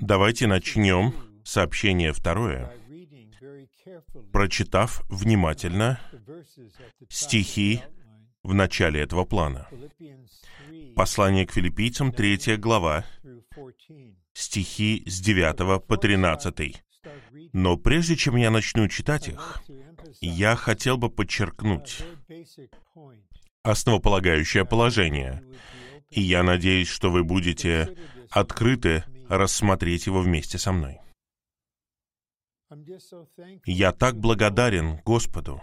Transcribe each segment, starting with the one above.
Давайте начнем сообщение второе, прочитав внимательно стихи в начале этого плана. Послание к филиппийцам, третья глава, стихи с 9 по 13. Но прежде чем я начну читать их, я хотел бы подчеркнуть основополагающее положение, и я надеюсь, что вы будете открыты рассмотреть его вместе со мной. Я так благодарен Господу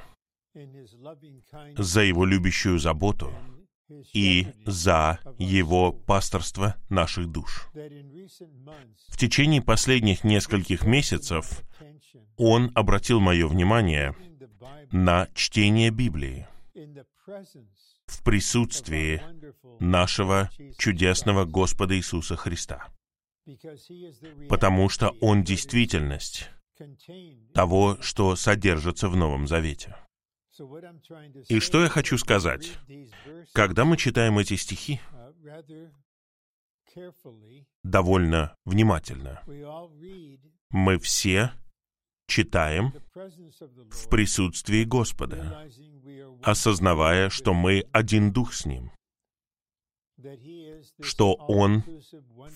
за Его любящую заботу и за Его пасторство наших душ. В течение последних нескольких месяцев Он обратил мое внимание на чтение Библии в присутствии нашего чудесного Господа Иисуса Христа. Потому что Он действительность того, что содержится в Новом Завете. И что я хочу сказать? Когда мы читаем эти стихи, довольно внимательно, мы все читаем в присутствии Господа, осознавая, что мы один дух с Ним, что Он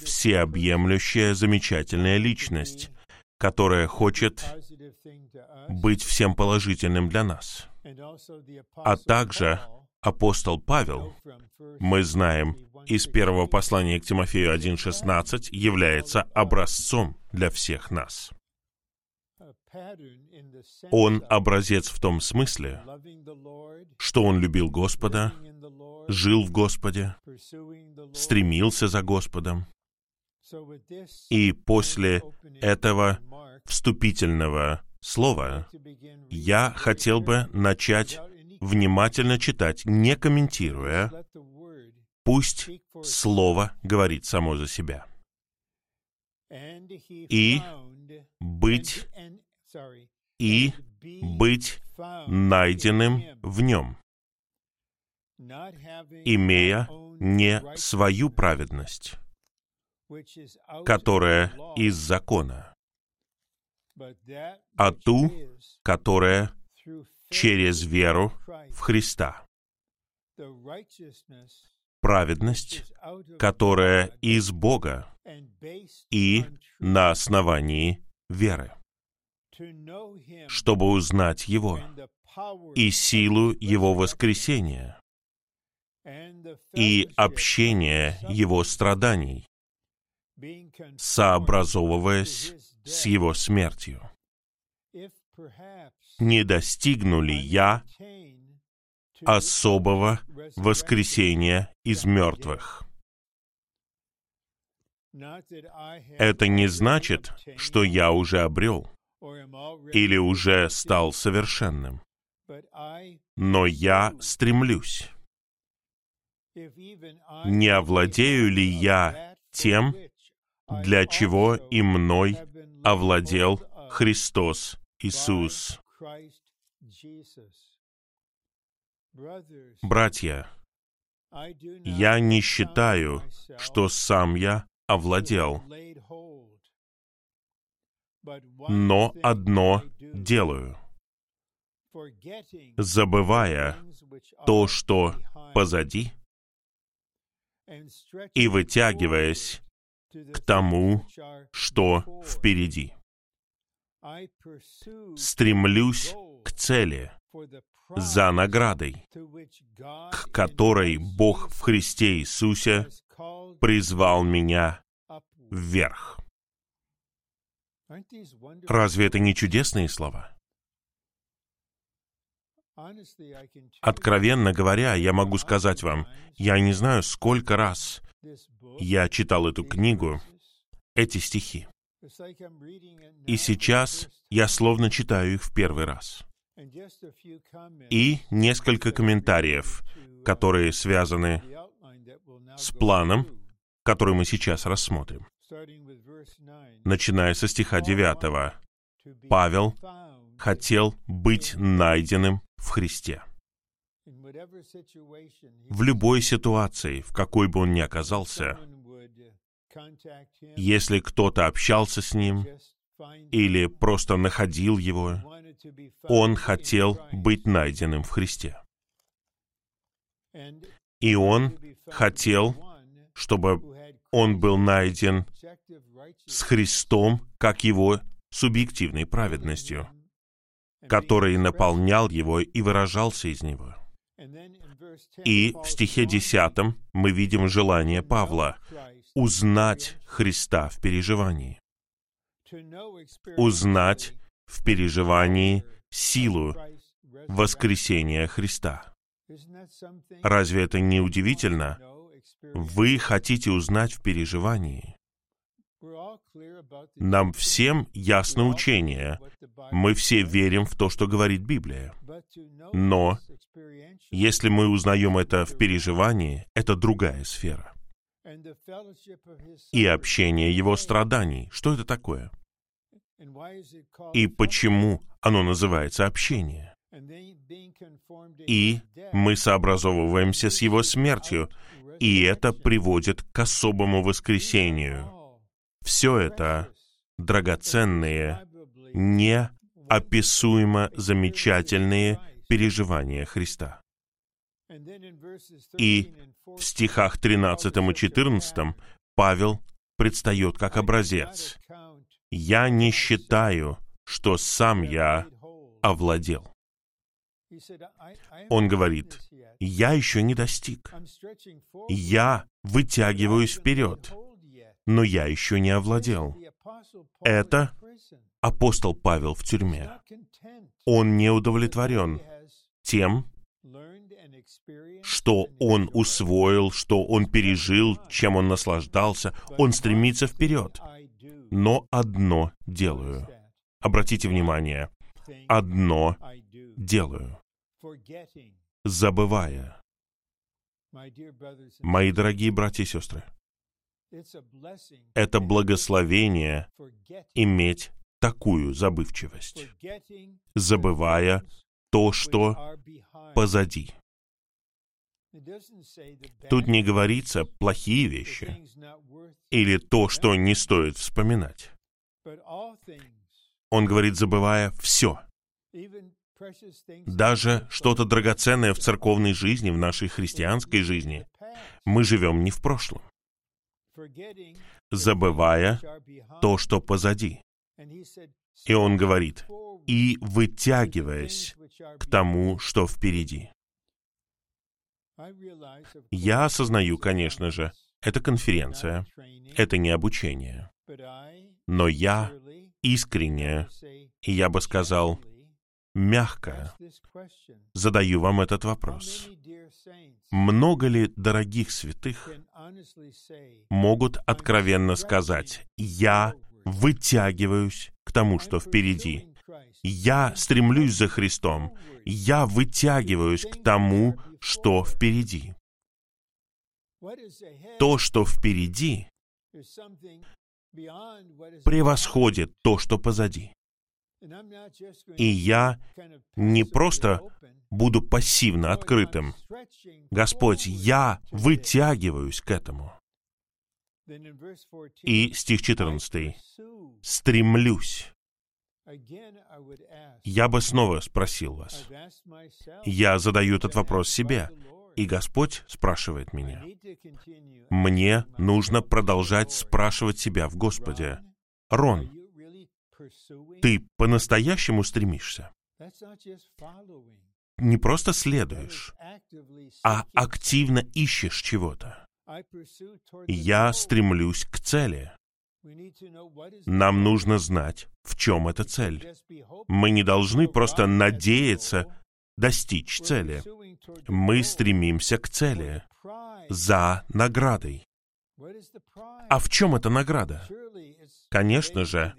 всеобъемлющая замечательная личность, которая хочет быть всем положительным для нас. А также апостол Павел, мы знаем из первого послания к Тимофею 1.16, является образцом для всех нас. Он образец в том смысле, что он любил Господа, жил в Господе, стремился за Господом. И после этого вступительного слова я хотел бы начать внимательно читать, не комментируя. Пусть Слово говорит само за себя. И быть и быть найденным в нем, имея не свою праведность, которая из закона, а ту, которая через веру в Христа. Праведность, которая из Бога и на основании веры чтобы узнать Его и силу Его воскресения и общение Его страданий, сообразовываясь с Его смертью. Не достигну ли я особого воскресения из мертвых? Это не значит, что я уже обрел или уже стал совершенным. Но я стремлюсь. Не овладею ли я тем, для чего и мной овладел Христос Иисус? Братья, я не считаю, что сам я овладел но одно делаю, забывая то, что позади, и вытягиваясь к тому, что впереди. Стремлюсь к цели, за наградой, к которой Бог в Христе Иисусе призвал меня вверх. Разве это не чудесные слова? Откровенно говоря, я могу сказать вам, я не знаю, сколько раз я читал эту книгу, эти стихи. И сейчас я словно читаю их в первый раз. И несколько комментариев, которые связаны с планом, который мы сейчас рассмотрим начиная со стиха 9. Павел хотел быть найденным в Христе. В любой ситуации, в какой бы он ни оказался, если кто-то общался с ним или просто находил его, он хотел быть найденным в Христе. И он хотел, чтобы он был найден с Христом как его субъективной праведностью, который наполнял его и выражался из него. И в стихе 10 мы видим желание Павла узнать Христа в переживании. Узнать в переживании силу воскресения Христа. Разве это не удивительно? Вы хотите узнать в переживании. Нам всем ясно учение. Мы все верим в то, что говорит Библия. Но если мы узнаем это в переживании, это другая сфера. И общение его страданий. Что это такое? И почему оно называется общение? И мы сообразовываемся с его смертью, и это приводит к особому воскресению. Все это драгоценные, неописуемо замечательные переживания Христа. И в стихах 13 и 14 Павел предстает как образец. «Я не считаю, что сам я овладел». Он говорит, «Я еще не достиг. Я вытягиваюсь вперед, но я еще не овладел». Это апостол Павел в тюрьме. Он не удовлетворен тем, что он усвоил, что он пережил, чем он наслаждался. Он стремится вперед. Но одно делаю. Обратите внимание, одно делаю, забывая. Мои дорогие братья и сестры, это благословение иметь такую забывчивость, забывая то, что позади. Тут не говорится плохие вещи или то, что не стоит вспоминать. Он говорит, забывая все. Даже что-то драгоценное в церковной жизни, в нашей христианской жизни. Мы живем не в прошлом, забывая то, что позади. И он говорит, и вытягиваясь к тому, что впереди. Я осознаю, конечно же, это конференция, это не обучение. Но я искренне, и я бы сказал, мягко задаю вам этот вопрос. Много ли дорогих святых могут откровенно сказать, я вытягиваюсь к тому, что впереди. Я стремлюсь за Христом. Я вытягиваюсь к тому, что впереди. То, что впереди, превосходит то, что позади. И я не просто буду пассивно открытым. Господь, я вытягиваюсь к этому. И стих 14. «Стремлюсь». Я бы снова спросил вас. Я задаю этот вопрос себе, и Господь спрашивает меня. Мне нужно продолжать спрашивать себя в Господе. Рон, ты по-настоящему стремишься? Не просто следуешь, а активно ищешь чего-то. Я стремлюсь к цели. Нам нужно знать, в чем эта цель. Мы не должны просто надеяться достичь цели. Мы стремимся к цели за наградой. А в чем эта награда? Конечно же,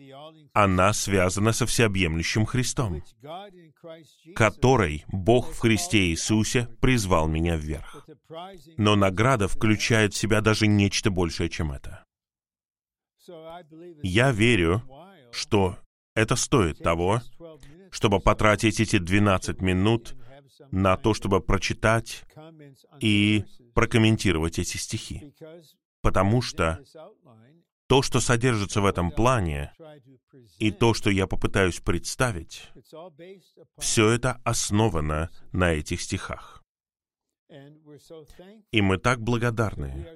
она связана со всеобъемлющим Христом, который Бог в Христе Иисусе призвал меня вверх. Но награда включает в себя даже нечто большее, чем это. Я верю, что это стоит того, чтобы потратить эти 12 минут на то, чтобы прочитать и прокомментировать эти стихи. Потому что То, что содержится в этом плане, и то, что я попытаюсь представить, все это основано на этих стихах. И мы так благодарны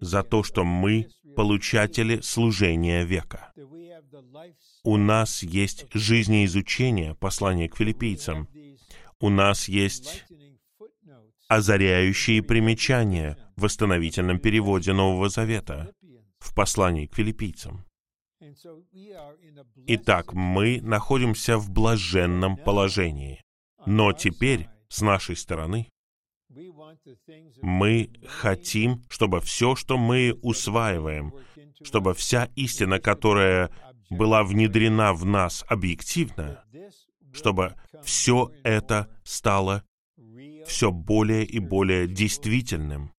за то, что мы получатели служения века. У нас есть жизнеизучение послания к филиппийцам. У нас есть озаряющие примечания в восстановительном переводе Нового Завета в послании к филиппийцам. Итак, мы находимся в блаженном положении. Но теперь, с нашей стороны, мы хотим, чтобы все, что мы усваиваем, чтобы вся истина, которая была внедрена в нас объективно, чтобы все это стало все более и более действительным,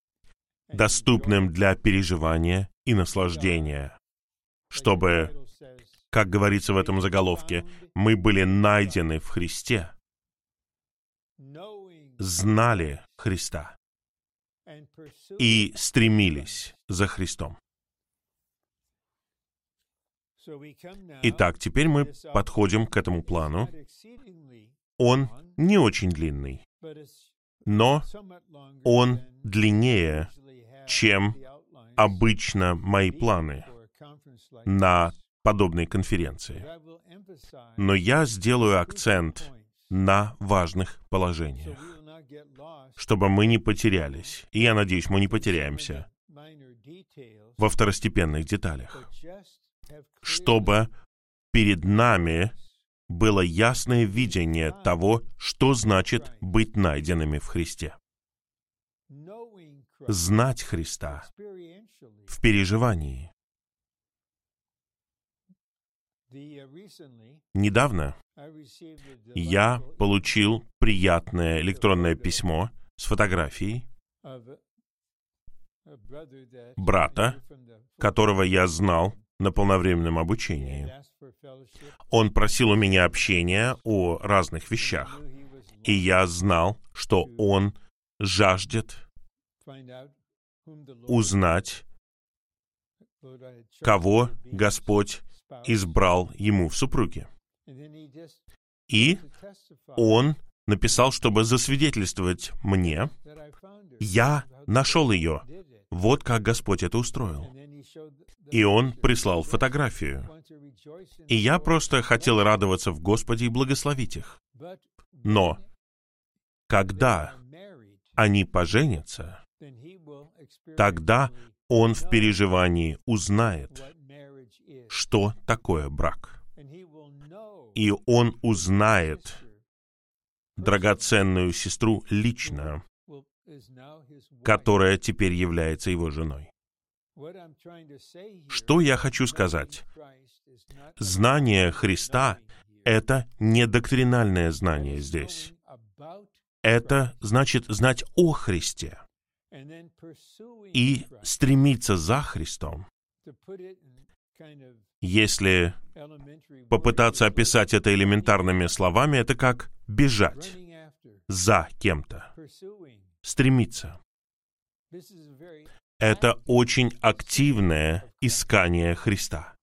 доступным для переживания и наслаждения, чтобы, как говорится в этом заголовке, мы были найдены в Христе, знали Христа и стремились за Христом. Итак, теперь мы подходим к этому плану. Он не очень длинный, но он длиннее, чем обычно мои планы на подобной конференции. Но я сделаю акцент на важных положениях, чтобы мы не потерялись. И я надеюсь, мы не потеряемся во второстепенных деталях, чтобы перед нами было ясное видение того, что значит быть найденными в Христе. Знать Христа в переживании. Недавно я получил приятное электронное письмо с фотографией брата, которого я знал на полновременном обучении. Он просил у меня общения о разных вещах, и я знал, что он жаждет узнать, кого Господь избрал ему в супруге. И он написал, чтобы засвидетельствовать мне, я нашел ее. Вот как Господь это устроил. И он прислал фотографию. И я просто хотел радоваться в Господе и благословить их. Но когда они поженятся, тогда он в переживании узнает, что такое брак. И он узнает драгоценную сестру лично, которая теперь является его женой. Что я хочу сказать? Знание Христа — это не доктринальное знание здесь. Это значит знать о Христе и стремиться за Христом. Если попытаться описать это элементарными словами, это как бежать за кем-то, стремиться. Это очень активное искание Христа.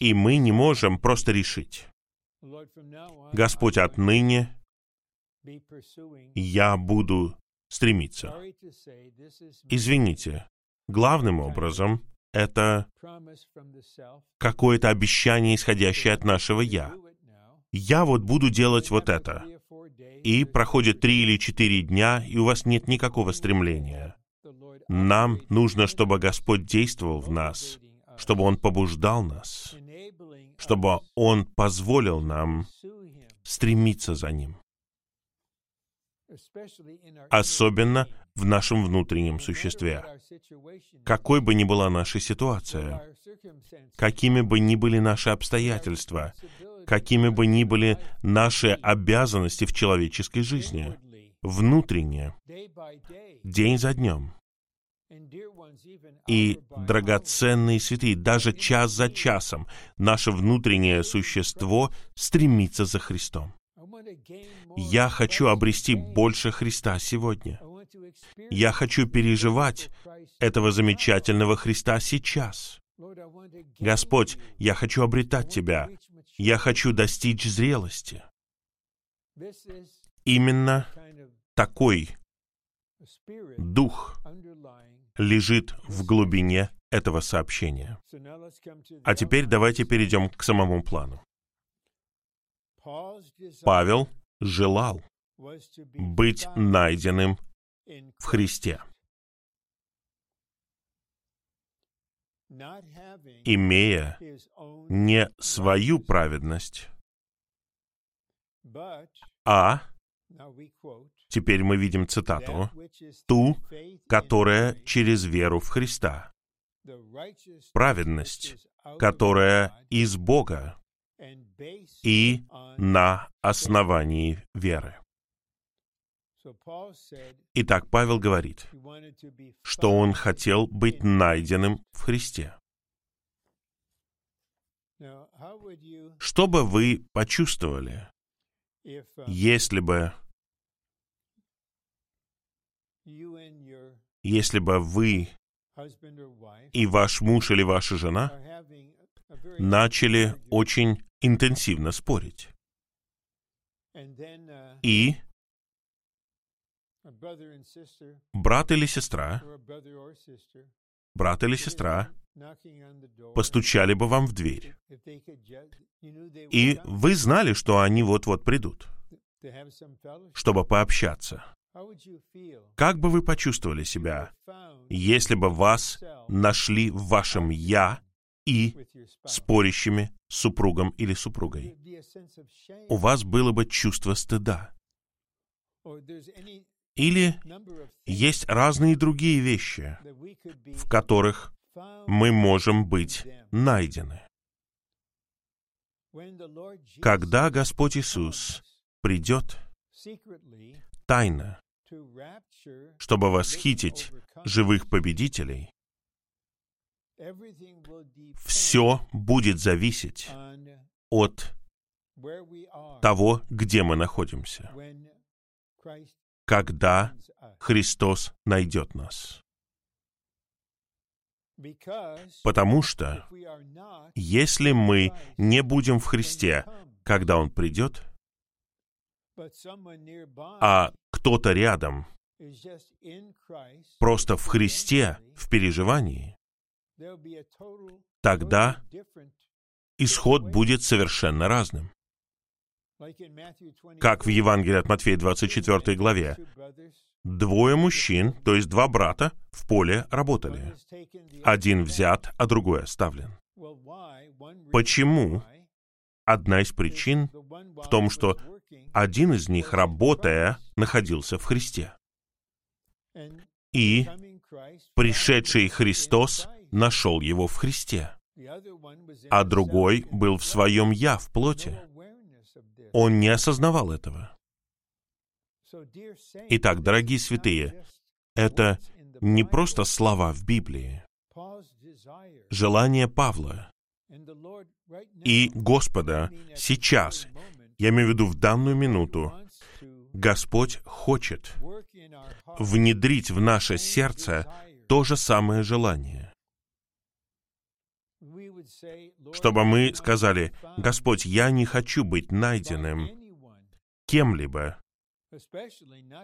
И мы не можем просто решить, Господь, отныне я буду стремиться. Извините, главным образом это какое-то обещание, исходящее от нашего «я». Я вот буду делать вот это. И проходит три или четыре дня, и у вас нет никакого стремления. Нам нужно, чтобы Господь действовал в нас, чтобы Он побуждал нас, чтобы Он позволил нам стремиться за Ним. Особенно в нашем внутреннем существе. Какой бы ни была наша ситуация, какими бы ни были наши обстоятельства, какими бы ни были наши обязанности в человеческой жизни, внутренне, день за днем, и драгоценные святые, даже час за часом, наше внутреннее существо стремится за Христом. Я хочу обрести больше Христа сегодня. Я хочу переживать этого замечательного Христа сейчас. Господь, я хочу обретать Тебя. Я хочу достичь зрелости. Именно такой дух лежит в глубине этого сообщения. А теперь давайте перейдем к самому плану. Павел желал быть найденным в Христе, имея не свою праведность, а, теперь мы видим цитату, ту, которая через веру в Христа, праведность, которая из Бога и на основании веры. Итак, Павел говорит, что он хотел быть найденным в Христе. Что бы вы почувствовали, если бы если бы вы и ваш муж или ваша жена начали очень интенсивно спорить. И брат или сестра, брат или сестра постучали бы вам в дверь. И вы знали, что они вот-вот придут, чтобы пообщаться. Как бы вы почувствовали себя, если бы вас нашли в вашем «я» и спорящими супругом или супругой? У вас было бы чувство стыда. Или есть разные другие вещи, в которых мы можем быть найдены. Когда Господь Иисус придет тайно, чтобы восхитить живых победителей, все будет зависеть от того, где мы находимся, когда Христос найдет нас. Потому что если мы не будем в Христе, когда Он придет, а кто-то рядом просто в Христе, в переживании, тогда исход будет совершенно разным. Как в Евангелии от Матфея 24 главе. Двое мужчин, то есть два брата, в поле работали. Один взят, а другой оставлен. Почему? Одна из причин в том, что один из них, работая, находился в Христе. И пришедший Христос нашел его в Христе, а другой был в своем «я» в плоти. Он не осознавал этого. Итак, дорогие святые, это не просто слова в Библии. Желание Павла и Господа сейчас, я имею в виду в данную минуту, Господь хочет внедрить в наше сердце то же самое желание. Чтобы мы сказали, Господь, я не хочу быть найденным кем-либо,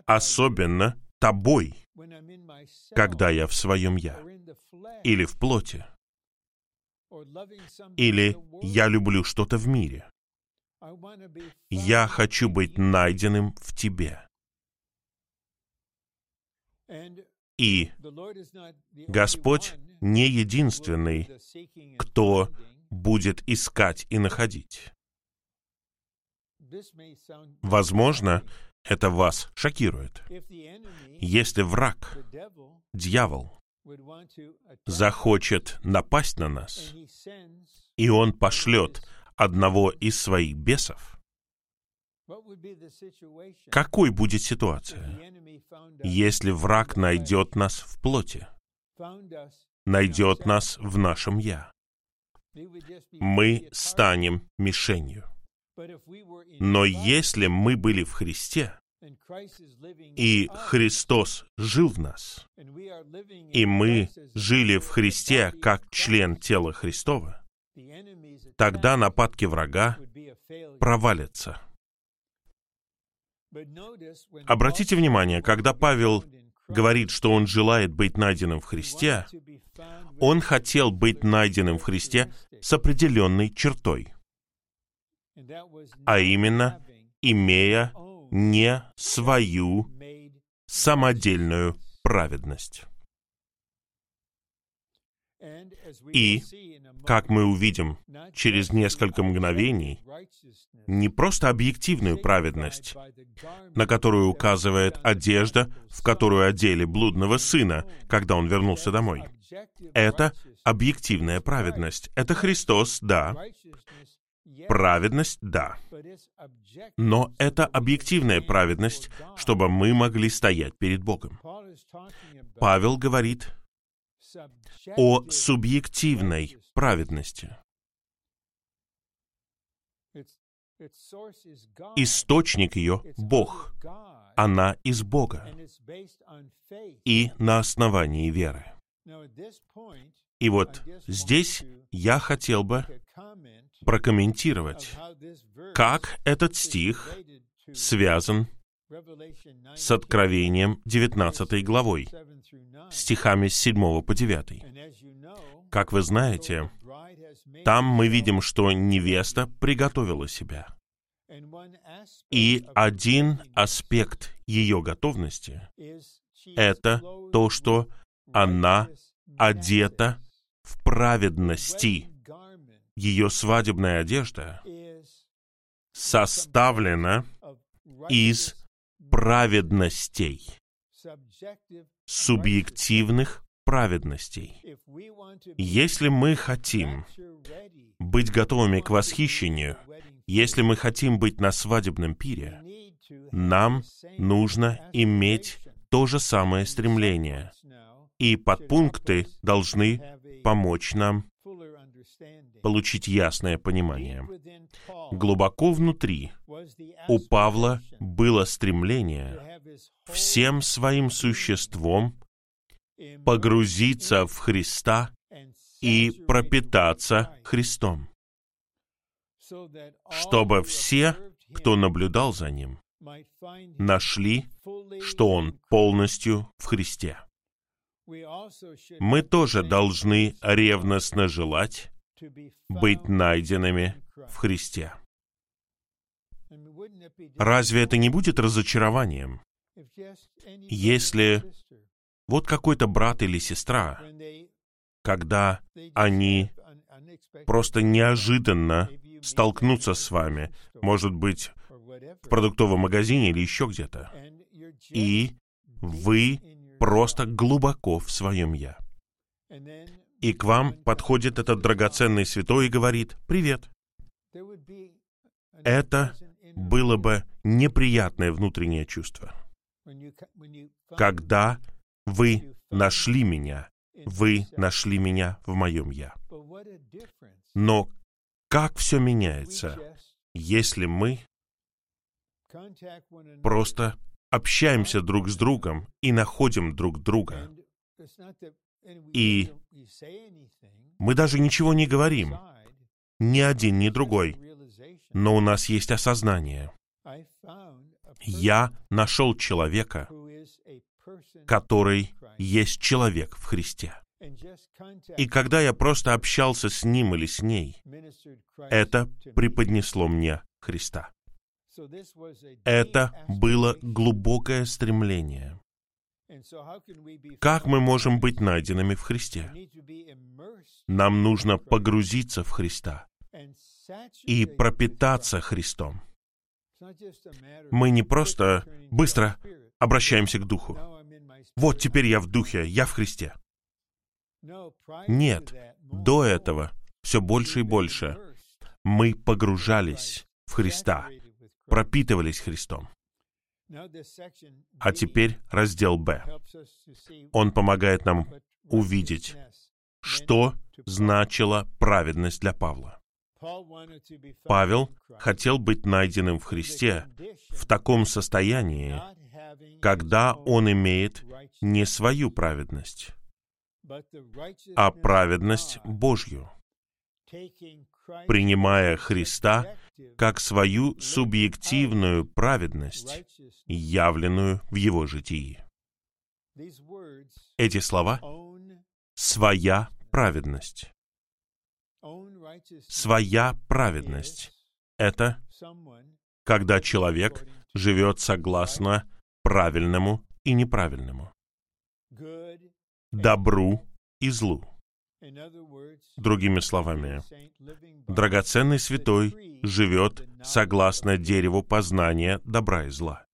особенно тобой, когда я в своем «я», или в плоти, или я люблю что-то в мире. Я хочу быть найденным в тебе. И Господь не единственный, кто будет искать и находить. Возможно, это вас шокирует. Если враг, дьявол, захочет напасть на нас, и он пошлет одного из своих бесов, какой будет ситуация, если враг найдет нас в плоти, найдет нас в нашем «я»? Мы станем мишенью. Но если мы были в Христе, И Христос жил в нас. И мы жили в Христе как член тела Христова. Тогда нападки врага провалятся. Обратите внимание, когда Павел говорит, что он желает быть найденным в Христе, он хотел быть найденным в Христе с определенной чертой, а именно, имея не свою самодельную праведность. И, как мы увидим через несколько мгновений, не просто объективную праведность, на которую указывает одежда, в которую одели блудного сына, когда он вернулся домой. Это объективная праведность. Это Христос, да. Праведность, да. Но это объективная праведность, чтобы мы могли стоять перед Богом. Павел говорит о субъективной праведности. Источник ее — Бог. Она из Бога. И на основании веры. И вот здесь я хотел бы прокомментировать, как этот стих связан с Откровением 19 главой, стихами с 7 по 9. Как вы знаете, там мы видим, что невеста приготовила себя. И один аспект ее готовности — это то, что она одета в праведности. Ее свадебная одежда составлена из праведностей, субъективных праведностей. Если мы хотим быть готовыми к восхищению, если мы хотим быть на свадебном пире, нам нужно иметь то же самое стремление. И подпункты должны помочь нам получить ясное понимание. Глубоко внутри у Павла было стремление всем своим существом погрузиться в Христа и пропитаться Христом, чтобы все, кто наблюдал за ним, нашли, что он полностью в Христе. Мы тоже должны ревностно желать быть найденными в Христе. Разве это не будет разочарованием, если вот какой-то брат или сестра, когда они просто неожиданно столкнутся с вами, может быть, в продуктовом магазине или еще где-то, и вы просто глубоко в своем «я». И к вам подходит этот драгоценный святой и говорит «Привет». Это было бы неприятное внутреннее чувство. Когда вы нашли меня, вы нашли меня в моем «я». Но как все меняется, если мы просто общаемся друг с другом и находим друг друга. И мы даже ничего не говорим, ни один, ни другой, но у нас есть осознание. Я нашел человека, который есть человек в Христе. И когда я просто общался с ним или с ней, это преподнесло мне Христа. Это было глубокое стремление. Как мы можем быть найденными в Христе? Нам нужно погрузиться в Христа и пропитаться Христом. Мы не просто быстро обращаемся к Духу. Вот теперь я в Духе, я в Христе. Нет, до этого все больше и больше мы погружались в Христа, пропитывались Христом. А теперь раздел Б. Он помогает нам увидеть, что значила праведность для Павла. Павел хотел быть найденным в Христе в таком состоянии, когда он имеет не свою праведность, а праведность Божью, принимая Христа как свою субъективную праведность, явленную в его житии. Эти слова — «своя праведность». Своя праведность — это когда человек живет согласно правильному и неправильному, добру и злу. Другими словами, драгоценный святой живет согласно дереву познания добра и зла.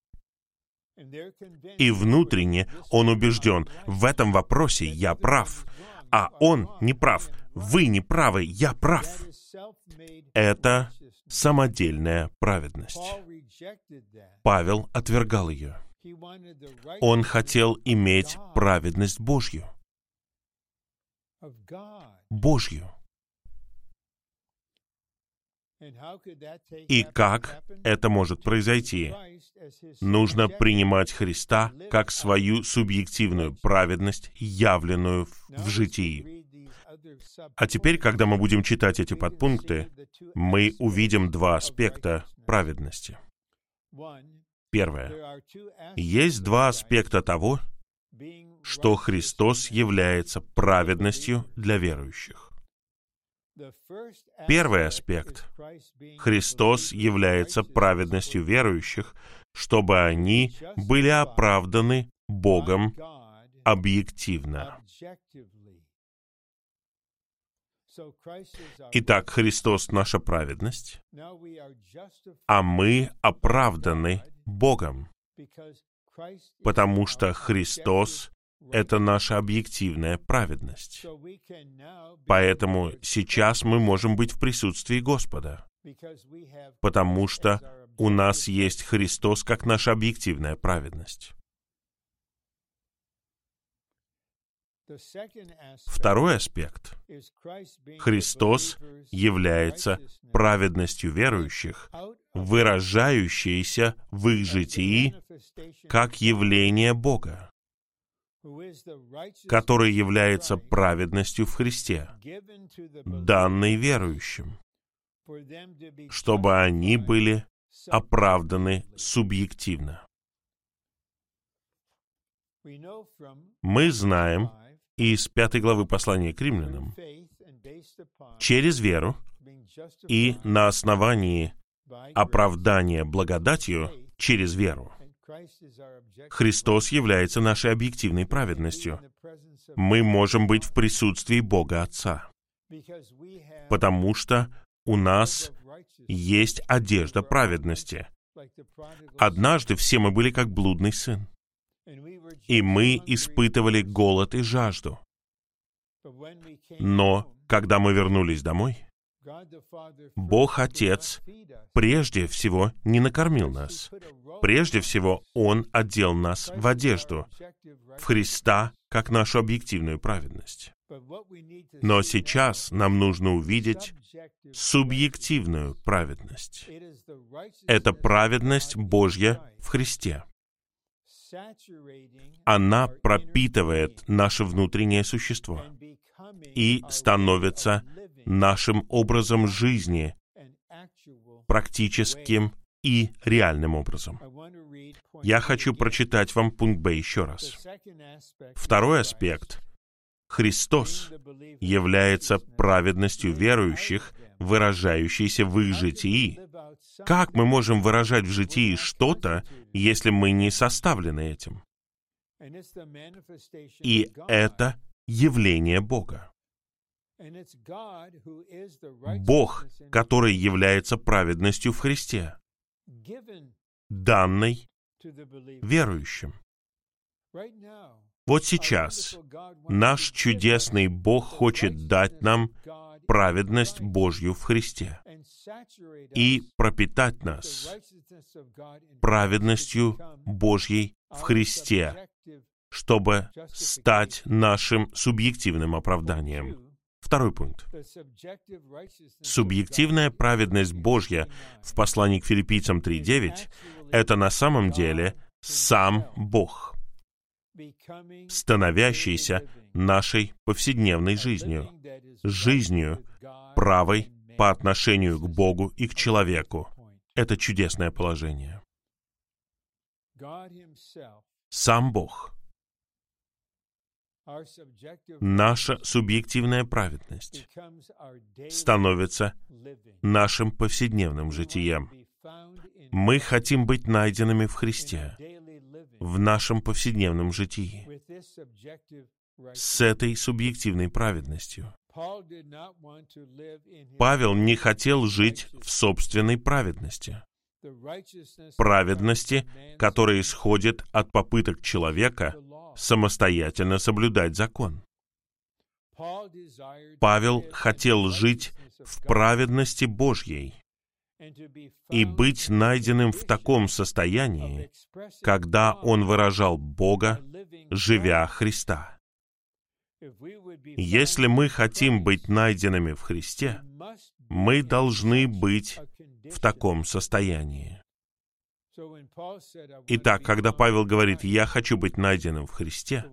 И внутренне он убежден, в этом вопросе я прав, а он не прав. Вы не правы, я прав. Это самодельная праведность. Павел отвергал ее. Он хотел иметь праведность Божью. Божью. И как это может произойти? Нужно принимать Христа как свою субъективную праведность, явленную в житии. А теперь, когда мы будем читать эти подпункты, мы увидим два аспекта праведности. Первое. Есть два аспекта того, что Христос является праведностью для верующих. Первый аспект. Христос является праведностью верующих, чтобы они были оправданы Богом объективно. Итак, Христос — наша праведность, а мы оправданы Богом, потому что Христос — это наша объективная праведность. Поэтому сейчас мы можем быть в присутствии Господа, потому что у нас есть Христос как наша объективная праведность. Второй аспект. Христос является праведностью верующих, выражающейся в их житии как явление Бога, который является праведностью в Христе, данной верующим, чтобы они были оправданы субъективно. Мы знаем из пятой главы послания к римлянам, через веру и на основании оправдания благодатью через веру. Христос является нашей объективной праведностью. Мы можем быть в присутствии Бога Отца, потому что у нас есть одежда праведности. Однажды все мы были как блудный сын и мы испытывали голод и жажду. Но когда мы вернулись домой, Бог Отец прежде всего не накормил нас. Прежде всего Он одел нас в одежду, в Христа, как нашу объективную праведность. Но сейчас нам нужно увидеть субъективную праведность. Это праведность Божья в Христе она пропитывает наше внутреннее существо и становится нашим образом жизни, практическим и реальным образом. Я хочу прочитать вам пункт Б еще раз. Второй аспект. Христос является праведностью верующих, выражающейся в их житии, как мы можем выражать в житии что-то, если мы не составлены этим? И это явление Бога. Бог, который является праведностью в Христе, данной верующим. Вот сейчас наш чудесный Бог хочет дать нам праведность Божью в Христе и пропитать нас праведностью Божьей в Христе, чтобы стать нашим субъективным оправданием. Второй пункт. Субъективная праведность Божья в послании к филиппийцам 3.9 — это на самом деле сам Бог, становящийся нашей повседневной жизнью, жизнью, правой по отношению к Богу и к человеку. Это чудесное положение. Сам Бог — наша субъективная праведность становится нашим повседневным житием. Мы хотим быть найденными в Христе, в нашем повседневном житии, с этой субъективной праведностью. Павел не хотел жить в собственной праведности, праведности, которая исходит от попыток человека самостоятельно соблюдать закон. Павел хотел жить в праведности Божьей и быть найденным в таком состоянии, когда он выражал Бога, живя Христа. Если мы хотим быть найденными в Христе, мы должны быть в таком состоянии. Итак, когда Павел говорит «я хочу быть найденным в Христе»,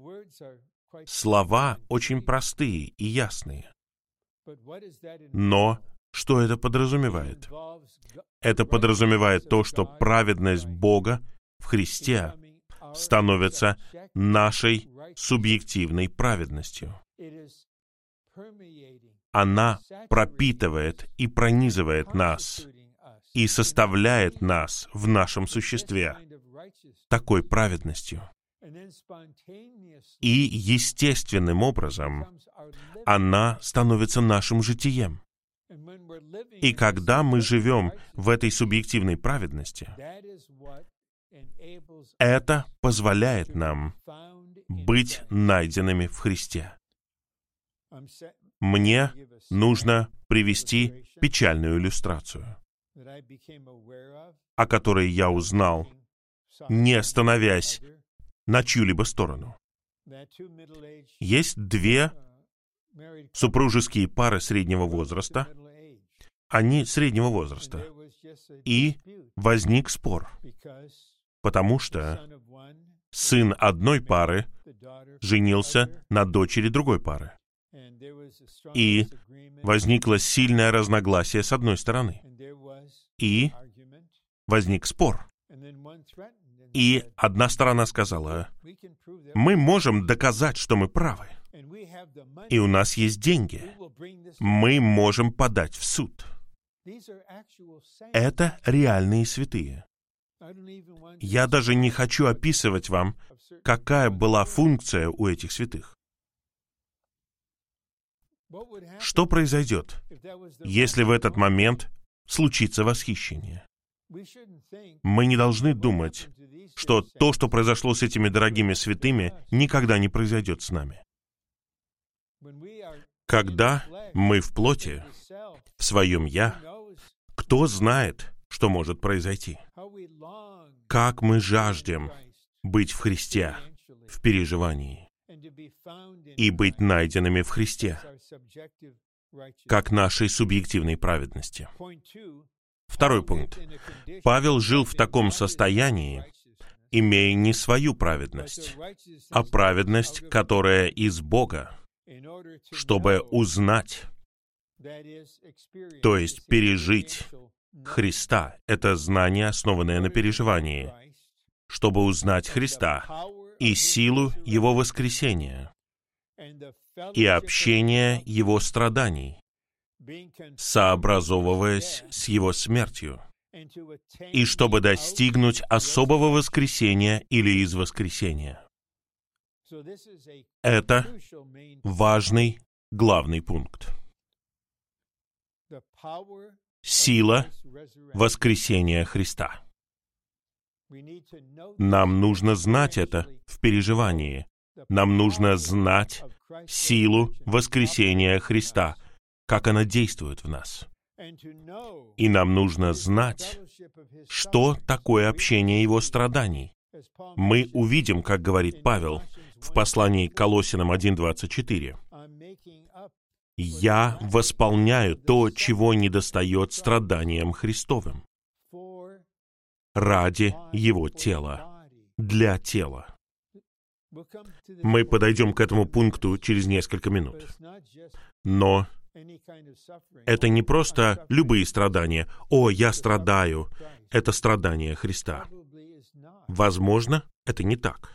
слова очень простые и ясные. Но что это подразумевает? Это подразумевает то, что праведность Бога в Христе становится нашей субъективной праведностью. Она пропитывает и пронизывает нас и составляет нас в нашем существе такой праведностью. И естественным образом она становится нашим житием. И когда мы живем в этой субъективной праведности, это позволяет нам быть найденными в Христе. Мне нужно привести печальную иллюстрацию о которой я узнал, не становясь на чью-либо сторону. Есть две супружеские пары среднего возраста. Они среднего возраста. И возник спор, потому что сын одной пары женился на дочери другой пары. И возникло сильное разногласие с одной стороны. И возник спор. И одна сторона сказала, мы можем доказать, что мы правы. И у нас есть деньги. Мы можем подать в суд. Это реальные святые. Я даже не хочу описывать вам, какая была функция у этих святых. Что произойдет, если в этот момент случится восхищение. Мы не должны думать, что то, что произошло с этими дорогими святыми, никогда не произойдет с нами. Когда мы в плоти, в своем «я», кто знает, что может произойти? Как мы жаждем быть в Христе, в переживании, и быть найденными в Христе, как нашей субъективной праведности. Второй пункт. Павел жил в таком состоянии, имея не свою праведность, а праведность, которая из Бога, чтобы узнать, то есть пережить Христа. Это знание, основанное на переживании, чтобы узнать Христа и силу Его воскресения, и общение его страданий, сообразовываясь с его смертью, и чтобы достигнуть особого воскресения или из воскресения. Это важный главный пункт. Сила воскресения Христа. Нам нужно знать это в переживании. Нам нужно знать силу воскресения Христа, как она действует в нас. И нам нужно знать, что такое общение Его страданий. Мы увидим, как говорит Павел в послании к Колосинам 1.24. я восполняю то, чего недостает страданиям Христовым ради Его тела, для тела. Мы подойдем к этому пункту через несколько минут. Но это не просто любые страдания. «О, я страдаю». Это страдание Христа. Возможно, это не так.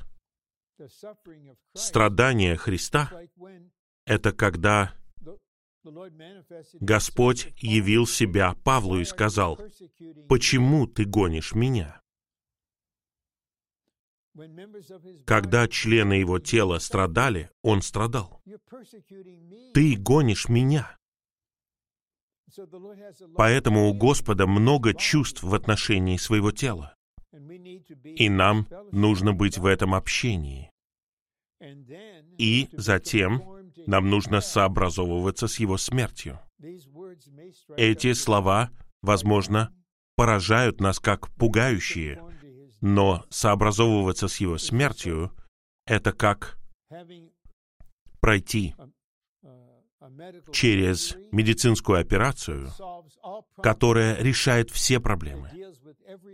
Страдание Христа — это когда Господь явил себя Павлу и сказал, «Почему ты гонишь меня?» Когда члены его тела страдали, он страдал. Ты гонишь меня. Поэтому у Господа много чувств в отношении своего тела. И нам нужно быть в этом общении. И затем нам нужно сообразовываться с его смертью. Эти слова, возможно, поражают нас как пугающие, но сообразовываться с его смертью — это как пройти через медицинскую операцию, которая решает все проблемы,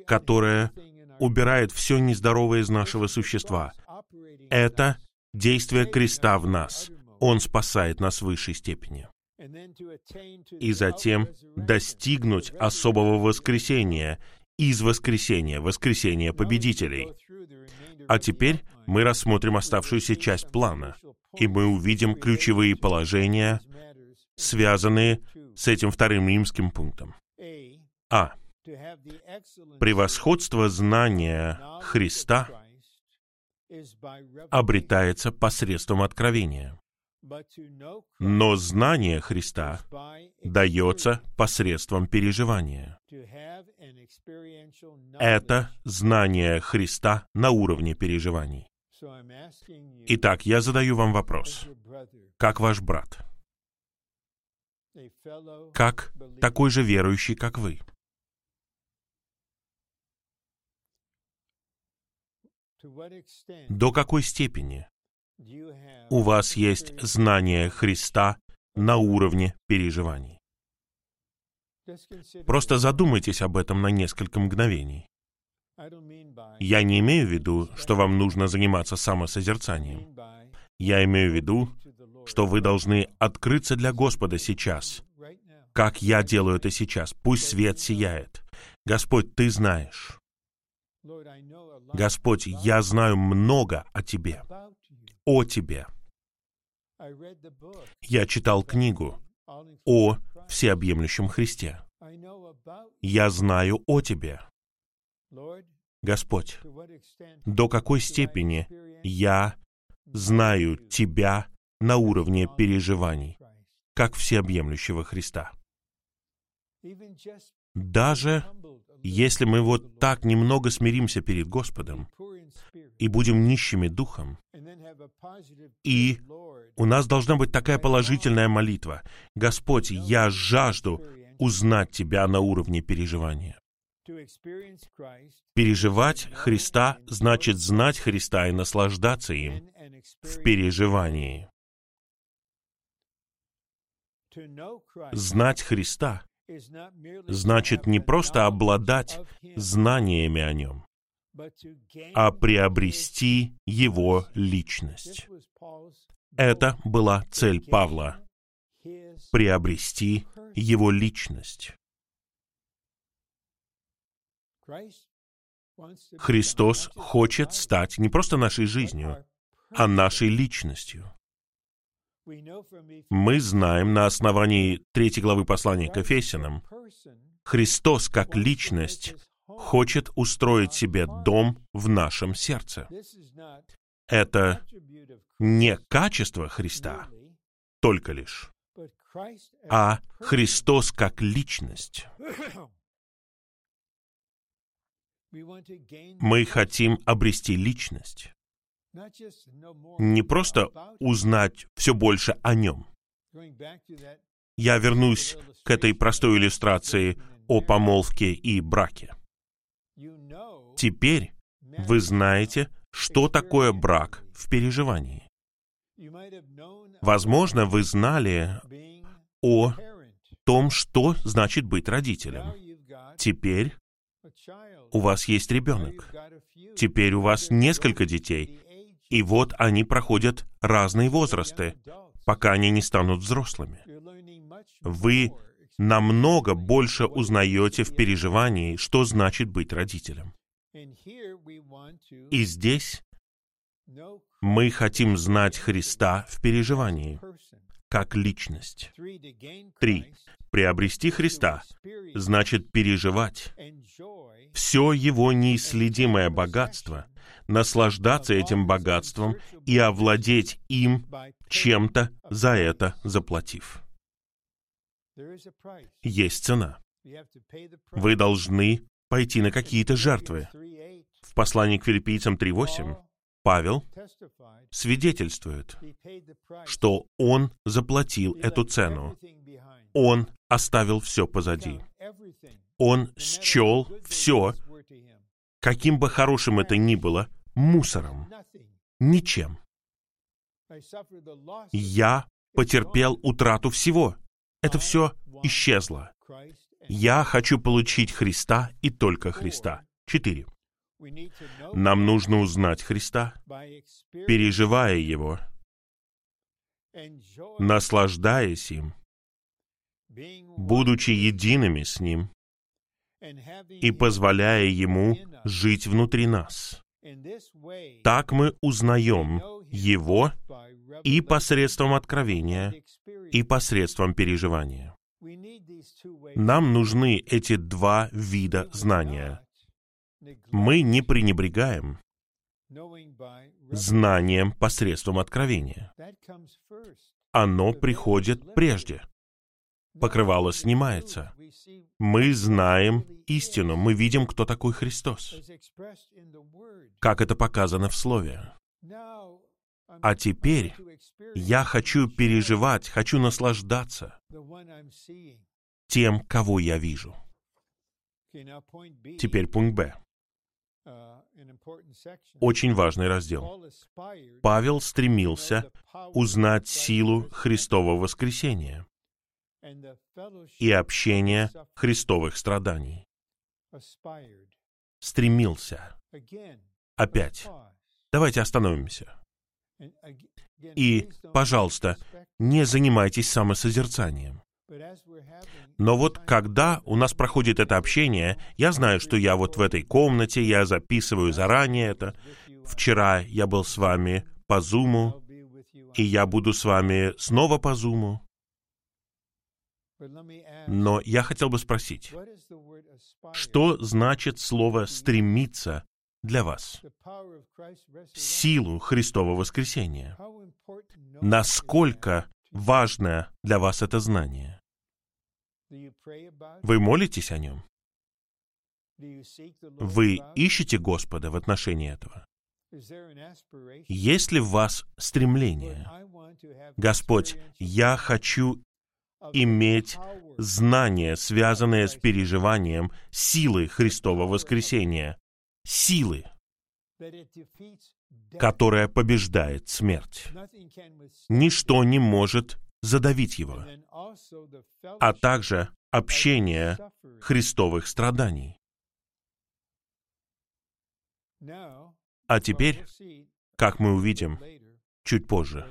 которая убирает все нездоровое из нашего существа. Это действие креста в нас. Он спасает нас в высшей степени. И затем достигнуть особого воскресения из воскресения, воскресения победителей. А теперь мы рассмотрим оставшуюся часть плана, и мы увидим ключевые положения, связанные с этим вторым римским пунктом. А. Превосходство знания Христа обретается посредством откровения. Но знание Христа дается посредством переживания. Это знание Христа на уровне переживаний. Итак, я задаю вам вопрос. Как ваш брат? Как такой же верующий, как вы? До какой степени у вас есть знание Христа на уровне переживаний? Просто задумайтесь об этом на несколько мгновений. Я не имею в виду, что вам нужно заниматься самосозерцанием. Я имею в виду, что вы должны открыться для Господа сейчас, как я делаю это сейчас. Пусть свет сияет. Господь, Ты знаешь. Господь, я знаю много о Тебе, о Тебе. Я читал книгу о всеобъемлющем Христе. Я знаю о Тебе. Господь, до какой степени я знаю Тебя на уровне переживаний, как всеобъемлющего Христа. Даже если мы вот так немного смиримся перед Господом и будем нищими духом, и у нас должна быть такая положительная молитва. «Господь, я жажду узнать Тебя на уровне переживания». Переживать Христа значит знать Христа и наслаждаться им в переживании. Знать Христа значит не просто обладать знаниями о Нем, а приобрести Его личность. Это была цель Павла — приобрести Его личность. Христос хочет стать не просто нашей жизнью, а нашей личностью. Мы знаем на основании третьей главы послания к Ефесянам, Христос как личность хочет устроить себе дом в нашем сердце. Это не качество Христа только лишь, а Христос как личность. Мы хотим обрести личность. Не просто узнать все больше о нем. Я вернусь к этой простой иллюстрации о помолвке и браке. Теперь вы знаете, что такое брак в переживании. Возможно, вы знали, о том, что значит быть родителем. Теперь у вас есть ребенок. Теперь у вас несколько детей. И вот они проходят разные возрасты, пока они не станут взрослыми. Вы намного больше узнаете в переживании, что значит быть родителем. И здесь мы хотим знать Христа в переживании, как личность. Три. Приобрести Христа значит переживать все Его неисследимое богатство, наслаждаться этим богатством и овладеть им чем-то за это заплатив. Есть цена. Вы должны пойти на какие-то жертвы. В послании к филиппийцам 3.8 Павел свидетельствует, что он заплатил эту цену. Он оставил все позади. Он счел все, каким бы хорошим это ни было, мусором, ничем. Я потерпел утрату всего. Это все исчезло. Я хочу получить Христа и только Христа. Четыре. Нам нужно узнать Христа, переживая Его, наслаждаясь им, будучи едиными с Ним и позволяя Ему жить внутри нас. Так мы узнаем Его и посредством откровения, и посредством переживания. Нам нужны эти два вида знания. Мы не пренебрегаем знанием посредством откровения. Оно приходит прежде. Покрывало снимается. Мы знаем истину, мы видим, кто такой Христос. Как это показано в Слове. А теперь я хочу переживать, хочу наслаждаться тем, кого я вижу. Теперь пункт Б. Очень важный раздел. Павел стремился узнать силу Христового воскресения и общения Христовых страданий. Стремился. Опять. Давайте остановимся. И, пожалуйста, не занимайтесь самосозерцанием. Но вот когда у нас проходит это общение, я знаю, что я вот в этой комнате, я записываю заранее это. Вчера я был с вами по Зуму, и я буду с вами снова по Зуму. Но я хотел бы спросить, что значит слово «стремиться» для вас? Силу Христова воскресения. Насколько важное для вас это знание? Вы молитесь о нем? Вы ищете Господа в отношении этого? Есть ли в вас стремление? Господь, я хочу иметь знание, связанное с переживанием силы Христова воскресения, силы, которая побеждает смерть. Ничто не может задавить его, а также общение христовых страданий. А теперь, как мы увидим чуть позже,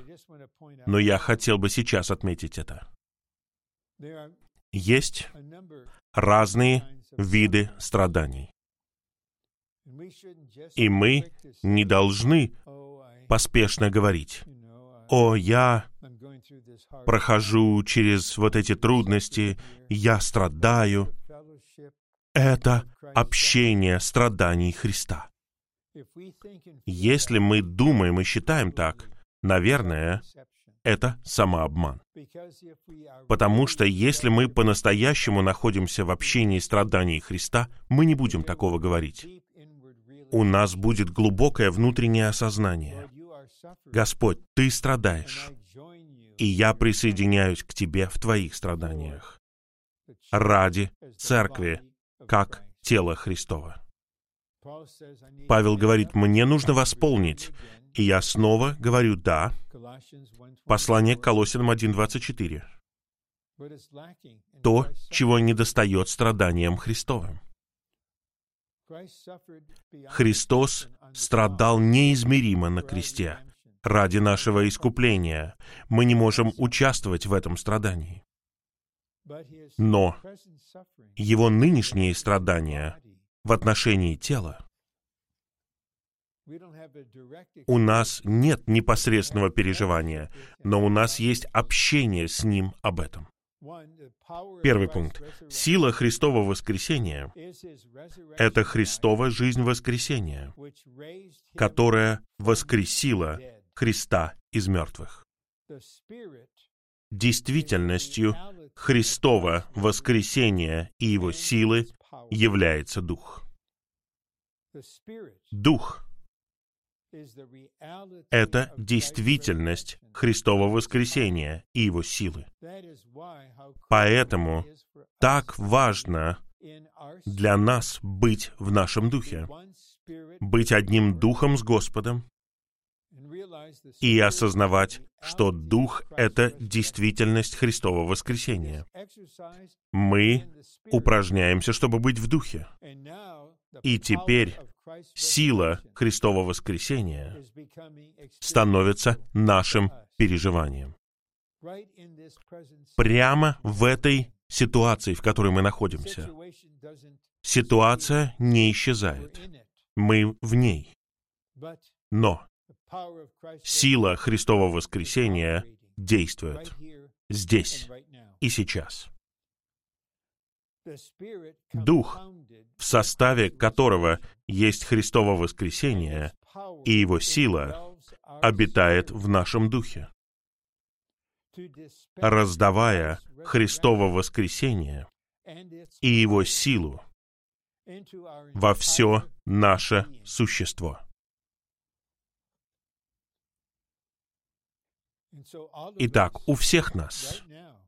но я хотел бы сейчас отметить это. Есть разные виды страданий. И мы не должны поспешно говорить, «О, я прохожу через вот эти трудности, я страдаю». Это общение страданий Христа. Если мы думаем и считаем так, наверное, это самообман. Потому что если мы по-настоящему находимся в общении страданий Христа, мы не будем такого говорить. У нас будет глубокое внутреннее осознание. Господь, Ты страдаешь, и я присоединяюсь к Тебе в Твоих страданиях ради Церкви, как тело Христова. Павел говорит, мне нужно восполнить и я снова говорю «да». Послание к Колосинам 1.24. то, чего недостает страданиям Христовым. Христос страдал неизмеримо на кресте ради нашего искупления. Мы не можем участвовать в этом страдании. Но его нынешние страдания в отношении тела у нас нет непосредственного переживания, но у нас есть общение с Ним об этом. Первый пункт. Сила Христова воскресения — это Христова жизнь воскресения, которая воскресила Христа из мертвых. Действительностью Христова воскресения и Его силы является Дух. Дух — это действительность Христова воскресения и Его силы. Поэтому так важно для нас быть в нашем духе, быть одним духом с Господом и осознавать, что Дух — это действительность Христова воскресения. Мы упражняемся, чтобы быть в Духе. И теперь сила Христова воскресения становится нашим переживанием. Прямо в этой ситуации, в которой мы находимся, ситуация не исчезает. Мы в ней. Но сила Христова воскресения действует здесь и сейчас. Дух, в составе которого есть Христово воскресение, и его сила обитает в нашем духе. Раздавая Христово воскресение и его силу во все наше существо. Итак, у всех нас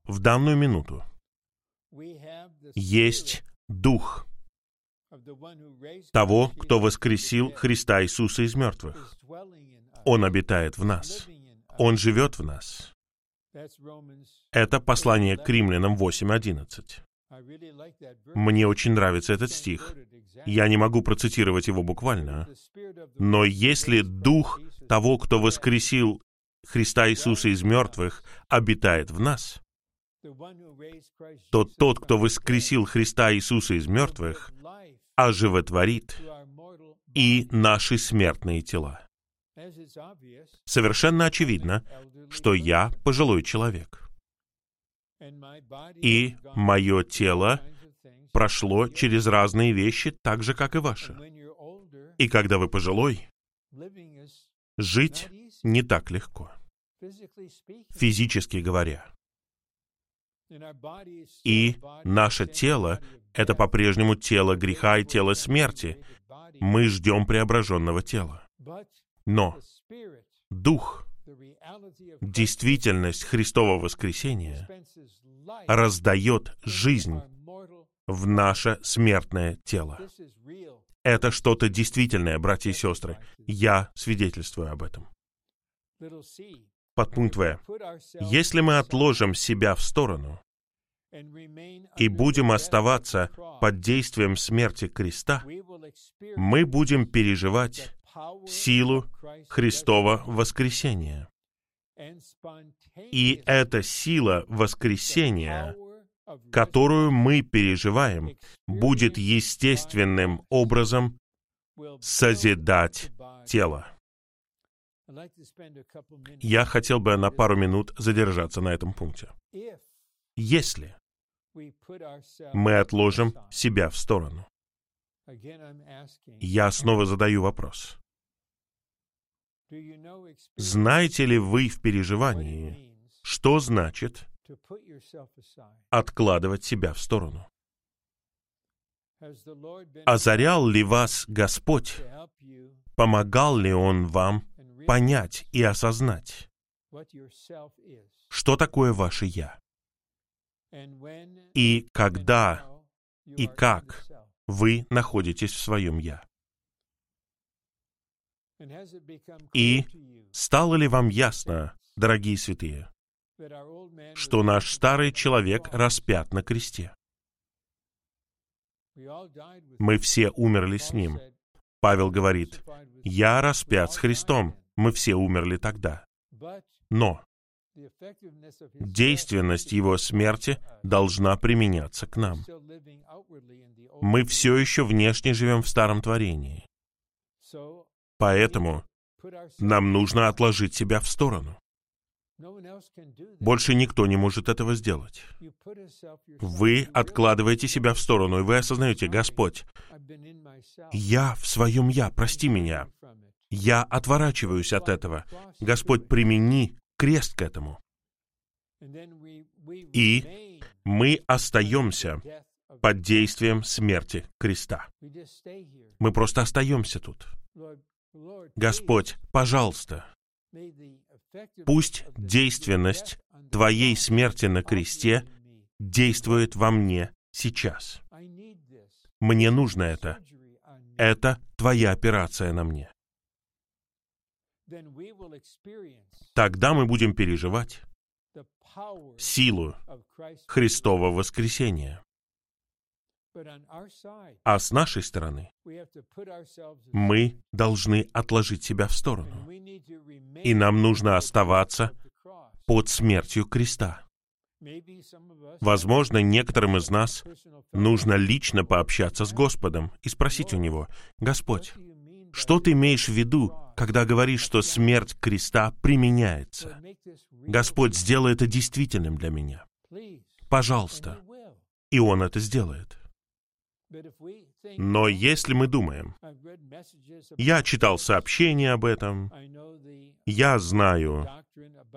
в данную минуту есть Дух того, кто воскресил Христа Иисуса из мертвых. Он обитает в нас. Он живет в нас. Это послание к римлянам 8.11. Мне очень нравится этот стих. Я не могу процитировать его буквально. Но если Дух того, кто воскресил Христа Иисуса из мертвых, обитает в нас, то тот, кто воскресил Христа Иисуса из мертвых, оживотворит и наши смертные тела. Совершенно очевидно, что я пожилой человек. И мое тело прошло через разные вещи, так же, как и ваше. И когда вы пожилой, жить не так легко, физически говоря. И наше тело — это по-прежнему тело греха и тело смерти. Мы ждем преображенного тела. Но Дух, действительность Христова воскресения, раздает жизнь в наше смертное тело. Это что-то действительное, братья и сестры. Я свидетельствую об этом. Подпункт В. Если мы отложим себя в сторону и будем оставаться под действием смерти креста, мы будем переживать силу Христова воскресения. И эта сила воскресения, которую мы переживаем, будет естественным образом созидать тело. Я хотел бы на пару минут задержаться на этом пункте. Если мы отложим себя в сторону, я снова задаю вопрос. Знаете ли вы в переживании, что значит откладывать себя в сторону? Озарял ли вас Господь? Помогал ли Он вам понять и осознать, что такое ваше «я». И когда и как вы находитесь в своем «я». И стало ли вам ясно, дорогие святые, что наш старый человек распят на кресте. Мы все умерли с Ним. Павел говорит, «Я распят с Христом». Мы все умерли тогда. Но действенность Его смерти должна применяться к нам. Мы все еще внешне живем в старом творении. Поэтому нам нужно отложить себя в сторону. Больше никто не может этого сделать. Вы откладываете себя в сторону, и вы осознаете, Господь, я в своем «я», прости меня. Я отворачиваюсь от этого. Господь, примени крест к этому. И мы остаемся под действием смерти креста. Мы просто остаемся тут. Господь, пожалуйста, пусть действенность Твоей смерти на кресте действует во мне сейчас. Мне нужно это. Это Твоя операция на мне. Тогда мы будем переживать силу Христова воскресения. А с нашей стороны мы должны отложить себя в сторону. И нам нужно оставаться под смертью креста. Возможно, некоторым из нас нужно лично пообщаться с Господом и спросить у Него, «Господь, что ты имеешь в виду, когда говоришь, что смерть креста применяется? Господь, сделай это действительным для меня. Пожалуйста. И Он это сделает. Но если мы думаем, я читал сообщения об этом, я знаю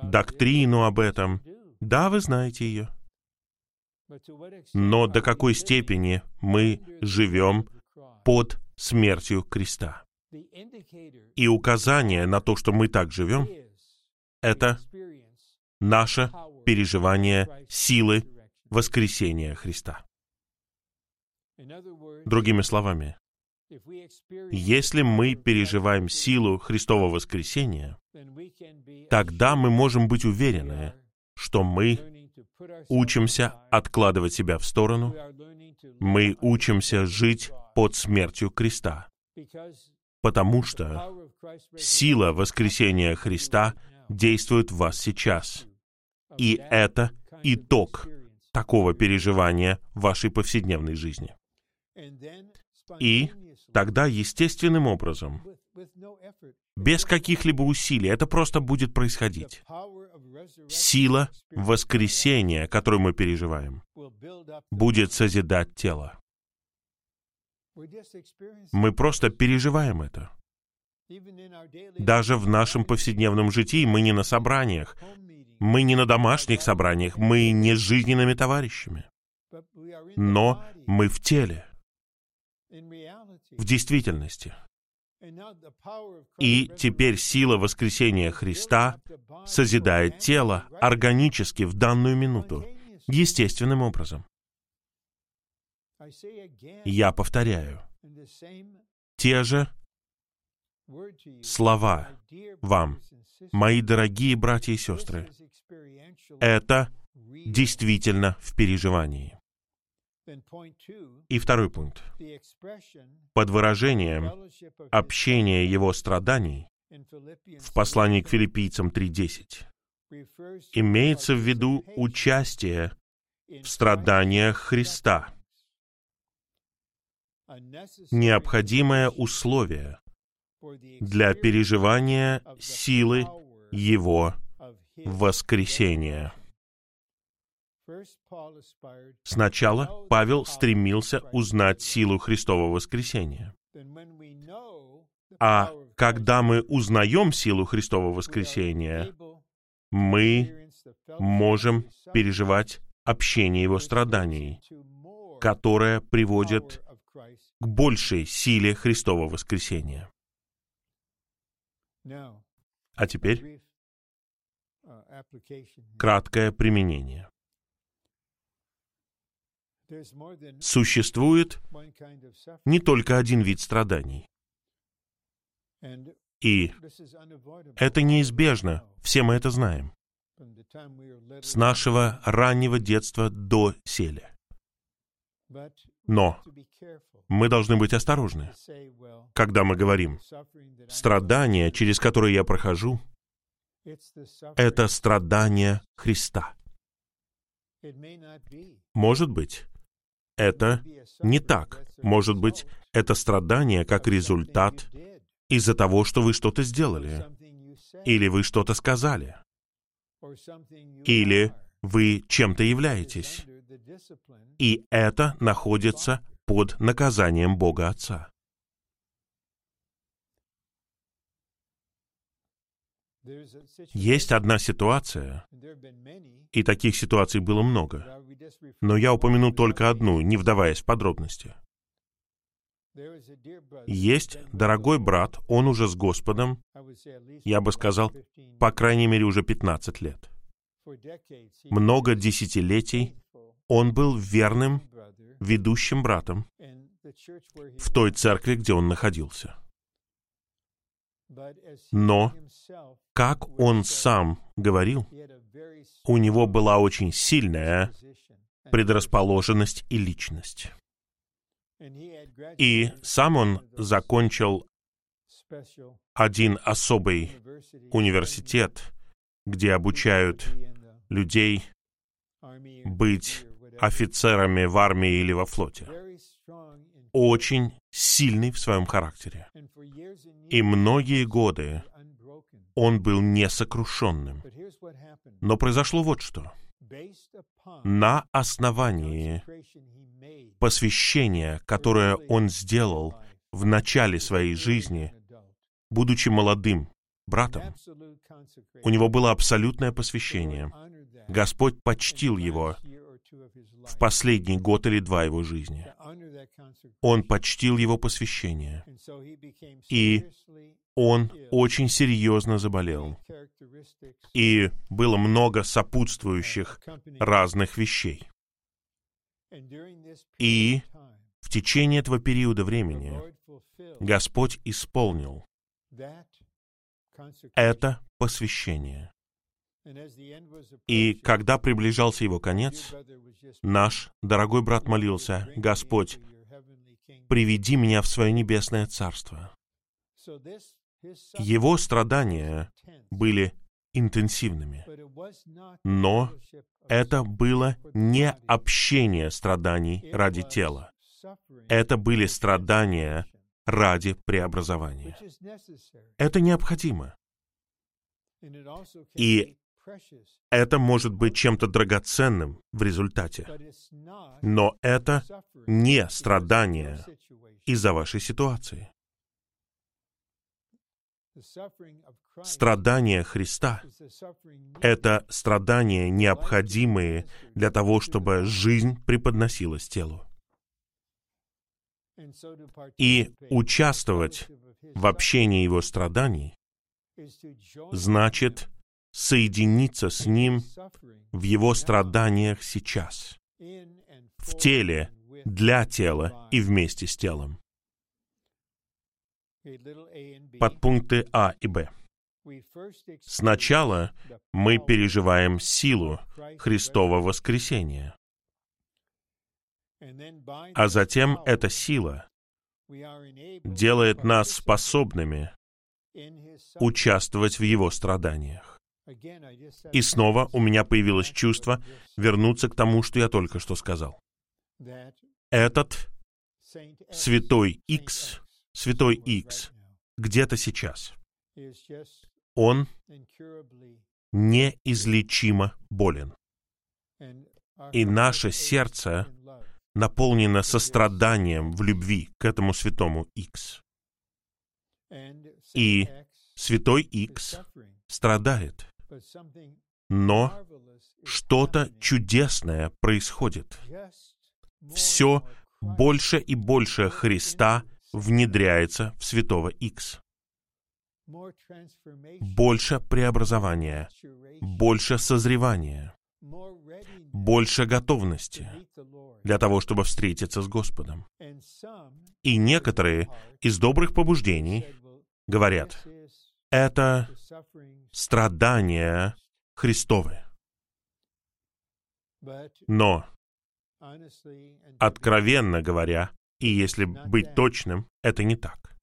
доктрину об этом, да, вы знаете ее. Но до какой степени мы живем под смертью креста? И указание на то, что мы так живем, это наше переживание силы воскресения Христа. Другими словами, если мы переживаем силу Христова воскресения, тогда мы можем быть уверены, что мы учимся откладывать себя в сторону, мы учимся жить под смертью креста, потому что сила воскресения Христа действует в вас сейчас. И это итог такого переживания вашей повседневной жизни. И тогда естественным образом, без каких-либо усилий, это просто будет происходить. Сила воскресения, которую мы переживаем, будет созидать тело. Мы просто переживаем это. Даже в нашем повседневном житии мы не на собраниях, мы не на домашних собраниях, мы не с жизненными товарищами. Но мы в теле в действительности. И теперь сила воскресения Христа созидает тело органически в данную минуту, естественным образом. Я повторяю, те же слова вам, мои дорогие братья и сестры, это действительно в переживании. И второй пункт. Под выражением общения его страданий в послании к филиппийцам 3.10 имеется в виду участие в страданиях Христа, необходимое условие для переживания силы Его воскресения. Сначала Павел стремился узнать силу Христова воскресения. А когда мы узнаем силу Христова воскресения, мы можем переживать общение Его страданий, которое приводит к большей силе Христова воскресения. А теперь краткое применение. Существует не только один вид страданий. И это неизбежно, все мы это знаем. с нашего раннего детства до селя. Но мы должны быть осторожны, когда мы говорим, страдания, через которые я прохожу, это страдания Христа. Может быть, это не так. Может быть, это страдание как результат из-за того, что вы что-то сделали, или вы что-то сказали, или вы чем-то являетесь. И это находится под наказанием Бога Отца. Есть одна ситуация, и таких ситуаций было много, но я упомяну только одну, не вдаваясь в подробности. Есть дорогой брат, он уже с Господом, я бы сказал, по крайней мере, уже 15 лет. Много десятилетий он был верным, ведущим братом в той церкви, где он находился. Но, как он сам говорил, у него была очень сильная предрасположенность и личность. И сам он закончил один особый университет, где обучают людей быть офицерами в армии или во флоте. Очень сильный в своем характере. И многие годы он был несокрушенным. Но произошло вот что. На основании посвящения, которое он сделал в начале своей жизни, будучи молодым братом, у него было абсолютное посвящение. Господь почтил его в последний год или два его жизни. Он почтил его посвящение. И он очень серьезно заболел. И было много сопутствующих разных вещей. И в течение этого периода времени Господь исполнил это посвящение. И когда приближался его конец, наш дорогой брат молился, «Господь, приведи меня в свое небесное царство». Его страдания были интенсивными, но это было не общение страданий ради тела. Это были страдания ради преобразования. Это необходимо. И это может быть чем-то драгоценным в результате. Но это не страдание из-за вашей ситуации. Страдания Христа — это страдания, необходимые для того, чтобы жизнь преподносилась телу. И участвовать в общении Его страданий значит соединиться с Ним в Его страданиях сейчас, в теле, для тела и вместе с телом. Подпункты А и Б. Сначала мы переживаем силу Христова воскресения, а затем эта сила делает нас способными участвовать в Его страданиях. И снова у меня появилось чувство вернуться к тому, что я только что сказал. Этот святой X, святой X, где-то сейчас. Он неизлечимо болен. И наше сердце наполнено состраданием в любви к этому святому X. И святой X страдает. Но что-то чудесное происходит. Все больше и больше Христа внедряется в святого X. Больше преобразования, больше созревания, больше готовности для того, чтобы встретиться с Господом. И некоторые из добрых побуждений говорят, это страдания Христовы. Но, откровенно говоря, и если быть точным, это не так.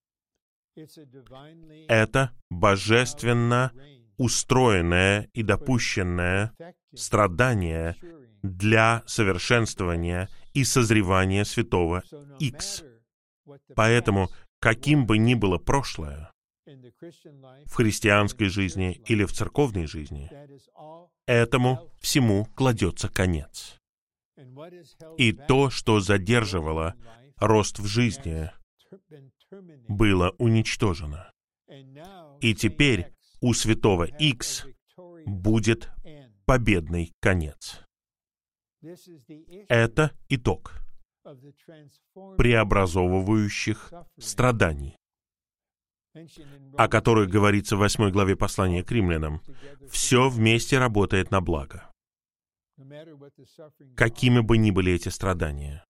Это божественно устроенное и допущенное страдание для совершенствования и созревания святого X. Поэтому, каким бы ни было прошлое, в христианской жизни или в церковной жизни, этому всему кладется конец. И то, что задерживало рост в жизни, было уничтожено. И теперь у святого X будет победный конец. Это итог преобразовывающих страданий, о которых говорится в 8 главе послания к римлянам. Все вместе работает на благо. Какими бы ни были эти страдания.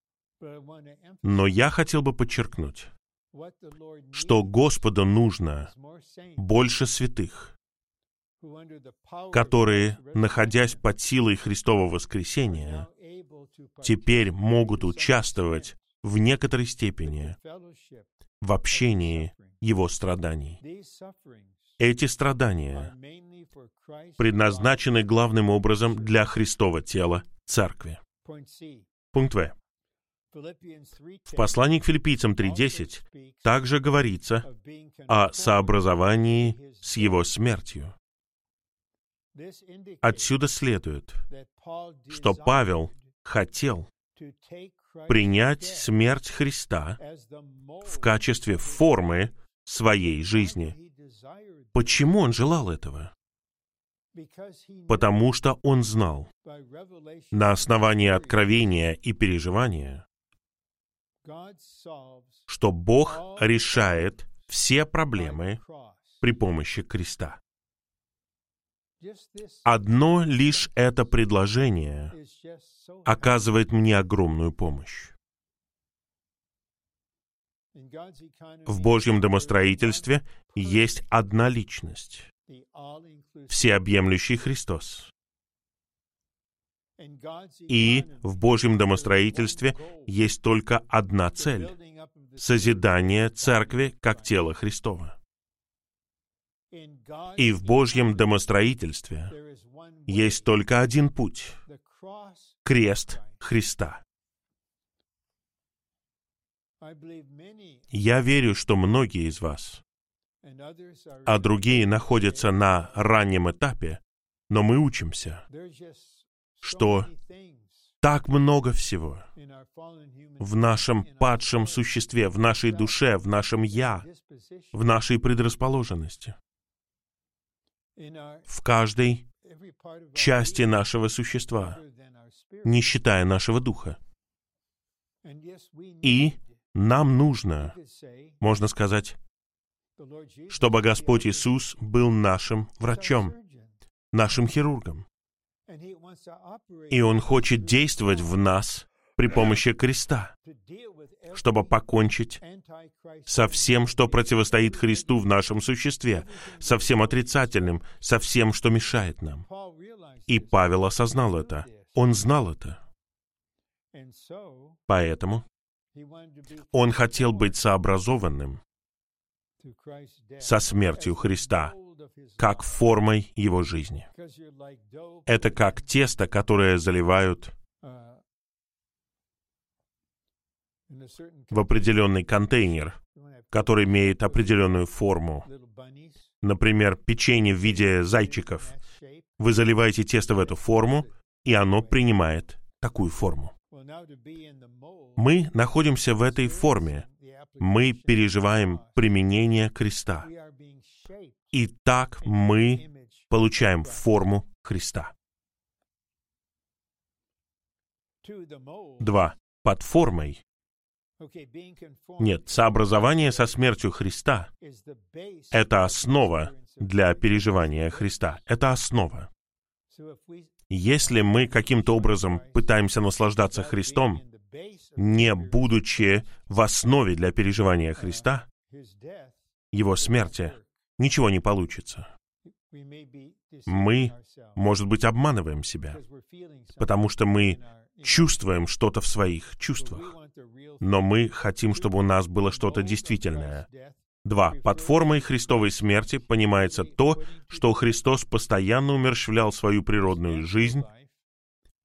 Но я хотел бы подчеркнуть, что Господу нужно больше святых, которые, находясь под силой Христового воскресения, теперь могут участвовать в некоторой степени в общении Его страданий. Эти страдания предназначены главным образом для Христова тела, Церкви. Пункт В. В послании к филиппийцам 3.10 также говорится о сообразовании с его смертью. Отсюда следует, что Павел хотел принять смерть Христа в качестве формы своей жизни. Почему он желал этого? Потому что он знал, на основании откровения и переживания, что Бог решает все проблемы при помощи креста. Одно лишь это предложение оказывает мне огромную помощь. В Божьем домостроительстве есть одна личность, всеобъемлющий Христос. И в Божьем домостроительстве есть только одна цель — созидание церкви как тела Христова. И в Божьем домостроительстве есть только один путь — крест Христа. Я верю, что многие из вас, а другие находятся на раннем этапе, но мы учимся, что так много всего в нашем падшем существе, в нашей душе, в нашем «я», в нашей предрасположенности. в каждой части нашего существа, не считая нашего духа. И нам нужно, можно сказать, чтобы Господь Иисус был нашим врачом, нашим хирургом. И Он хочет действовать в нас при помощи креста, чтобы покончить со всем, что противостоит Христу в нашем существе, со всем отрицательным, со всем, что мешает нам. И Павел осознал это. Он знал это. Поэтому он хотел быть сообразованным со смертью Христа, как формой его жизни. Это как тесто, которое заливают в определенный контейнер, который имеет определенную форму. Например, печенье в виде зайчиков. Вы заливаете тесто в эту форму, и оно принимает такую форму. Мы находимся в этой форме. Мы переживаем применение креста. И так мы получаем форму Христа. Два. Под формой нет, сообразование со смертью Христа — это основа для переживания Христа. Это основа. Если мы каким-то образом пытаемся наслаждаться Христом, не будучи в основе для переживания Христа, Его смерти, ничего не получится. Мы, может быть, обманываем себя, потому что мы чувствуем что-то в своих чувствах. Но мы хотим, чтобы у нас было что-то действительное. Два. Под формой Христовой смерти понимается то, что Христос постоянно умерщвлял свою природную жизнь,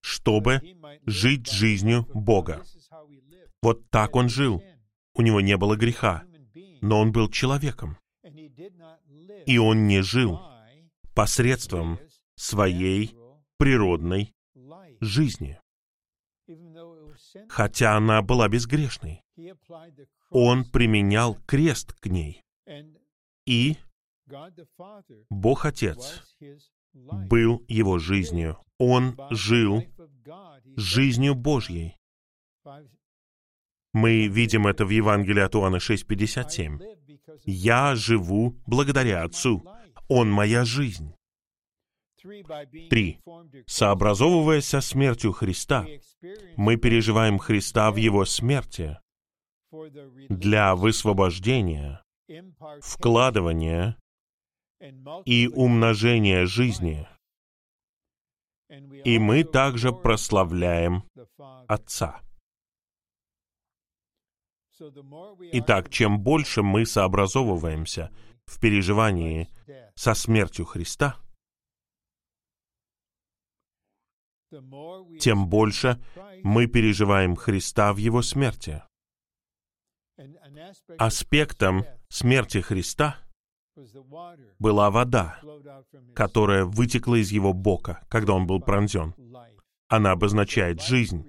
чтобы жить жизнью Бога. Вот так он жил. У него не было греха, но он был человеком. И он не жил посредством своей природной жизни, хотя она была безгрешной. Он применял крест к ней. И Бог Отец был его жизнью. Он жил жизнью Божьей. Мы видим это в Евангелии от Иоанна 6.57. «Я живу благодаря Отцу. Он моя жизнь». Три. Сообразовываясь со смертью Христа, мы переживаем Христа в Его смерти для высвобождения, вкладывания и умножения жизни. И мы также прославляем Отца. Итак, чем больше мы сообразовываемся в переживании со смертью Христа, тем больше мы переживаем Христа в Его смерти. Аспектом смерти Христа была вода, которая вытекла из Его бока, когда Он был пронзен. Она обозначает жизнь.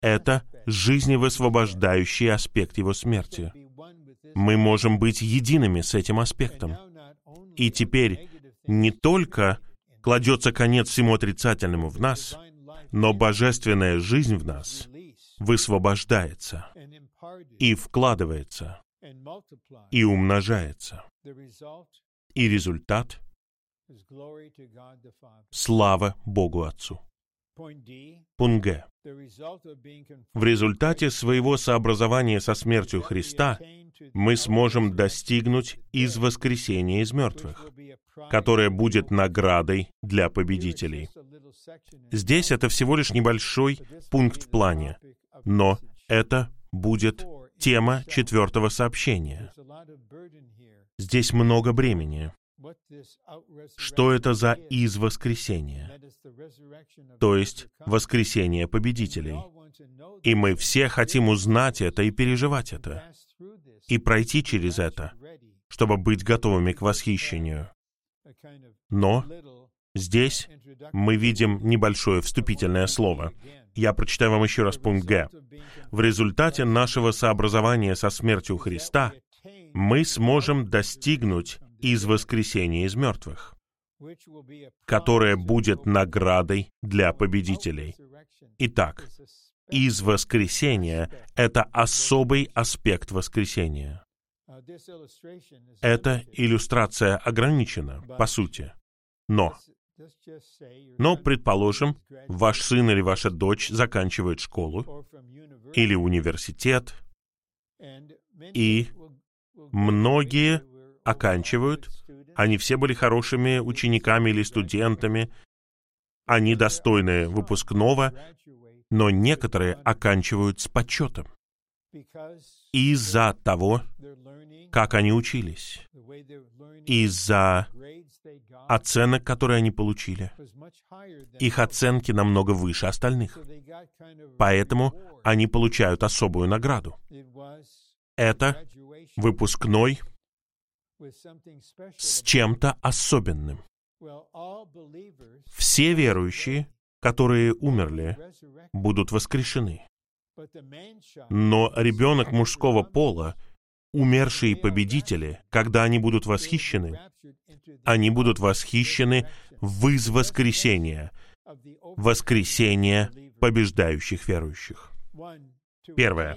Это жизневысвобождающий аспект Его смерти. Мы можем быть едиными с этим аспектом. И теперь не только кладется конец всему отрицательному в нас, но божественная жизнь в нас высвобождается и вкладывается и умножается. И результат — слава Богу Отцу. Пункт Г. В результате своего сообразования со смертью Христа мы сможем достигнуть из воскресения из мертвых, которое будет наградой для победителей. Здесь это всего лишь небольшой пункт в плане, но это будет тема четвертого сообщения. Здесь много бремени. Что это за из воскресения? То есть воскресение победителей. И мы все хотим узнать это и переживать это, и пройти через это, чтобы быть готовыми к восхищению. Но здесь мы видим небольшое вступительное слово. Я прочитаю вам еще раз пункт Г. В результате нашего сообразования со смертью Христа мы сможем достигнуть из воскресения из мертвых, которое будет наградой для победителей. Итак, из воскресения — это особый аспект воскресения. Эта иллюстрация ограничена, по сути. Но, но, предположим, ваш сын или ваша дочь заканчивает школу или университет, и многие оканчивают, они все были хорошими учениками или студентами, они достойны выпускного, но некоторые оканчивают с почетом из-за того, как они учились, из-за оценок, которые они получили. Их оценки намного выше остальных. Поэтому они получают особую награду. Это выпускной с чем-то особенным. Все верующие, которые умерли, будут воскрешены. Но ребенок мужского пола, умершие победители, когда они будут восхищены, они будут восхищены в воскресения, воскресения побеждающих верующих. Первое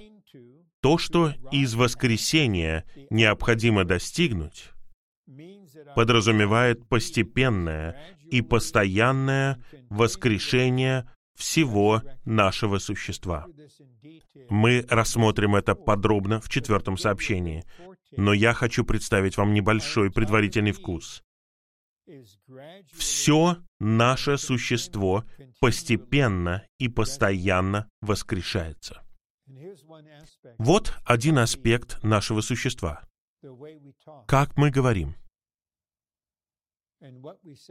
то, что из воскресения необходимо достигнуть, подразумевает постепенное и постоянное воскрешение всего нашего существа. Мы рассмотрим это подробно в четвертом сообщении, но я хочу представить вам небольшой предварительный вкус. все наше существо постепенно и постоянно воскрешается. Вот один аспект нашего существа. Как мы говорим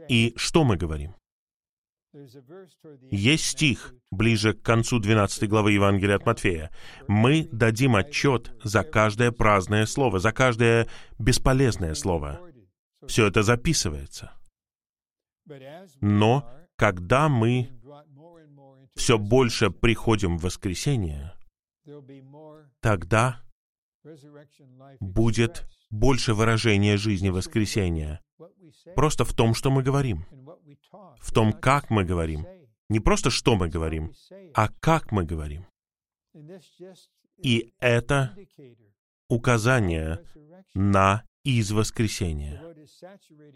и что мы говорим. Есть стих ближе к концу 12 главы Евангелия от Матфея. Мы дадим отчет за каждое праздное слово, за каждое бесполезное слово. Все это записывается. Но когда мы все больше приходим в воскресенье, тогда будет больше выражения жизни воскресения. Просто в том, что мы говорим. В том, как мы говорим. Не просто что мы говорим, а как мы говорим. И это указание на из воскресения.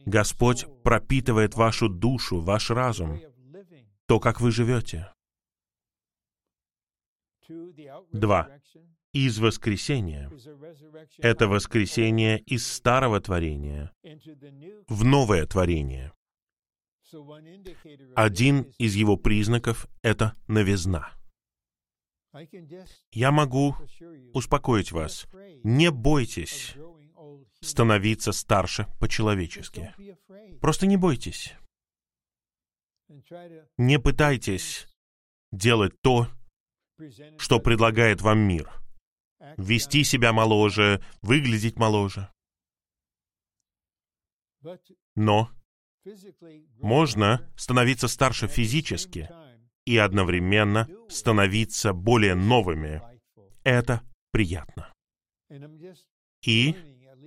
Господь пропитывает вашу душу, ваш разум, то, как вы живете. Два. Из воскресения. Это воскресение из старого творения в новое творение. Один из его признаков — это новизна. Я могу успокоить вас. Не бойтесь становиться старше по-человечески. Просто не бойтесь. Не пытайтесь делать то, что предлагает вам мир. Вести себя моложе, выглядеть моложе. Но можно становиться старше физически и одновременно становиться более новыми. Это приятно. И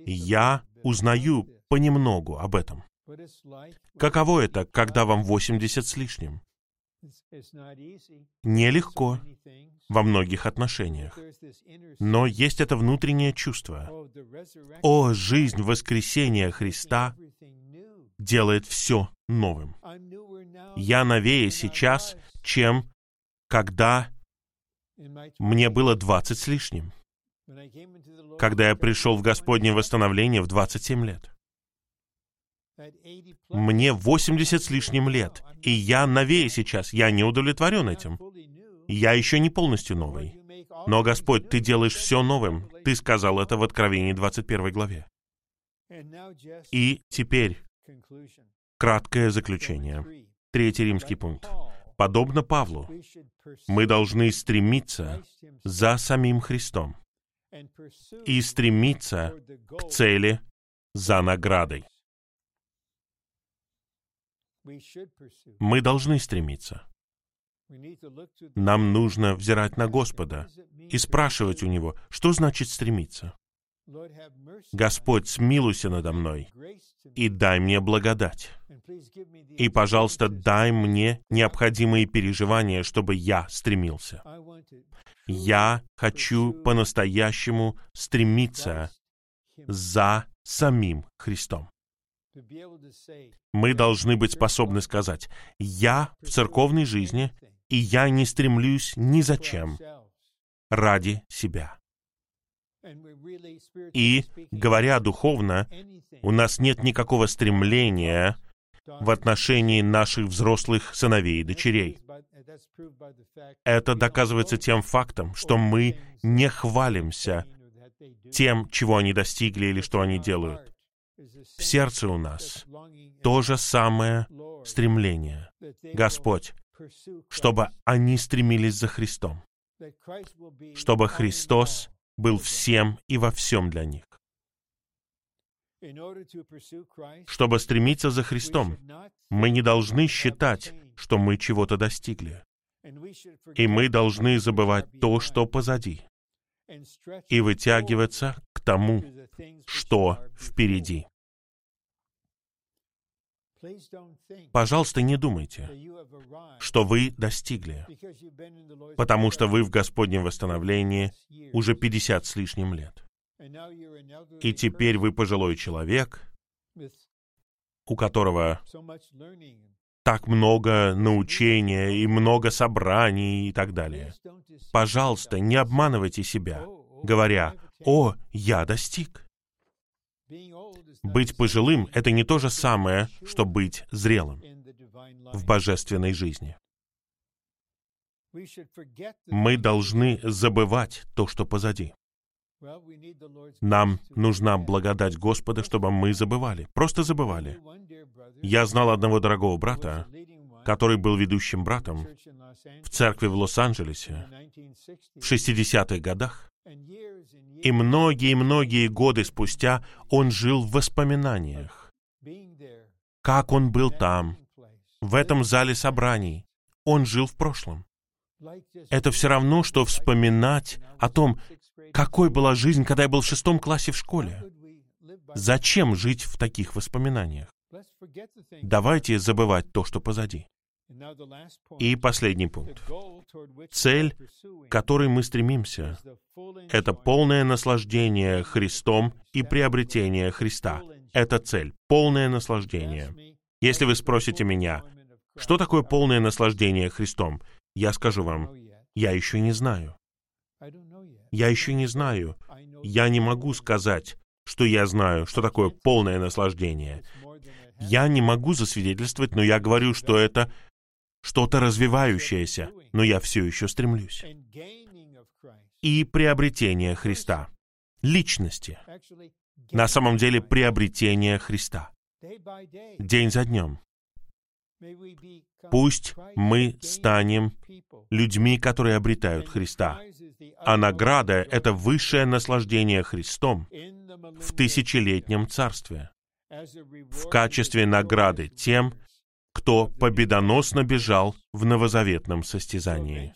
я узнаю понемногу об этом. Каково это, когда вам 80 с лишним? Нелегко во многих отношениях. Но есть это внутреннее чувство. О, жизнь воскресения Христа делает все новым. Я новее сейчас, чем когда мне было 20 с лишним когда я пришел в Господнее восстановление в 27 лет. Мне 80 с лишним лет, и я новее сейчас, я не удовлетворен этим. Я еще не полностью новый. Но, Господь, Ты делаешь все новым. Ты сказал это в Откровении 21 главе. И теперь краткое заключение. Третий римский пункт. Подобно Павлу, мы должны стремиться за самим Христом и стремиться к цели за наградой. Мы должны стремиться. Нам нужно взирать на Господа и спрашивать у Него, что значит стремиться. Господь, смилуйся надо мной и дай мне благодать. И, пожалуйста, дай мне необходимые переживания, чтобы я стремился. Я хочу по-настоящему стремиться за самим Христом. Мы должны быть способны сказать, я в церковной жизни, и я не стремлюсь ни зачем ради себя. И, говоря духовно, у нас нет никакого стремления в отношении наших взрослых сыновей и дочерей. Это доказывается тем фактом, что мы не хвалимся тем, чего они достигли или что они делают. В сердце у нас то же самое стремление. Господь, чтобы они стремились за Христом, чтобы Христос был всем и во всем для них. Чтобы стремиться за Христом, мы не должны считать, что мы чего-то достигли. И мы должны забывать то, что позади, и вытягиваться к тому, что впереди. Пожалуйста, не думайте, что вы достигли, потому что вы в Господнем восстановлении уже 50 с лишним лет. И теперь вы пожилой человек, у которого так много научения и много собраний и так далее. Пожалуйста, не обманывайте себя, говоря, «О, я достиг». Быть пожилым — это не то же самое, что быть зрелым в божественной жизни. Мы должны забывать то, что позади. Нам нужна благодать Господа, чтобы мы забывали, просто забывали. Я знал одного дорогого брата, который был ведущим братом в церкви в Лос-Анджелесе в 60-х годах. И многие-многие годы спустя он жил в воспоминаниях. Как он был там, в этом зале собраний. Он жил в прошлом. Это все равно, что вспоминать о том, какой была жизнь, когда я был в шестом классе в школе. Зачем жить в таких воспоминаниях? Давайте забывать то, что позади. И последний пункт. Цель, к которой мы стремимся, это полное наслаждение Христом и приобретение Христа. Это цель, полное наслаждение. Если вы спросите меня, что такое полное наслаждение Христом, я скажу вам, я еще не знаю. Я еще не знаю. Я не могу сказать, что я знаю, что такое полное наслаждение. Я не могу засвидетельствовать, но я говорю, что это что-то развивающееся, но я все еще стремлюсь. И приобретение Христа. Личности. На самом деле приобретение Христа. День за днем. Пусть мы станем людьми, которые обретают Христа. А награда — это высшее наслаждение Христом в тысячелетнем царстве. В качестве награды тем, кто победоносно бежал в новозаветном состязании.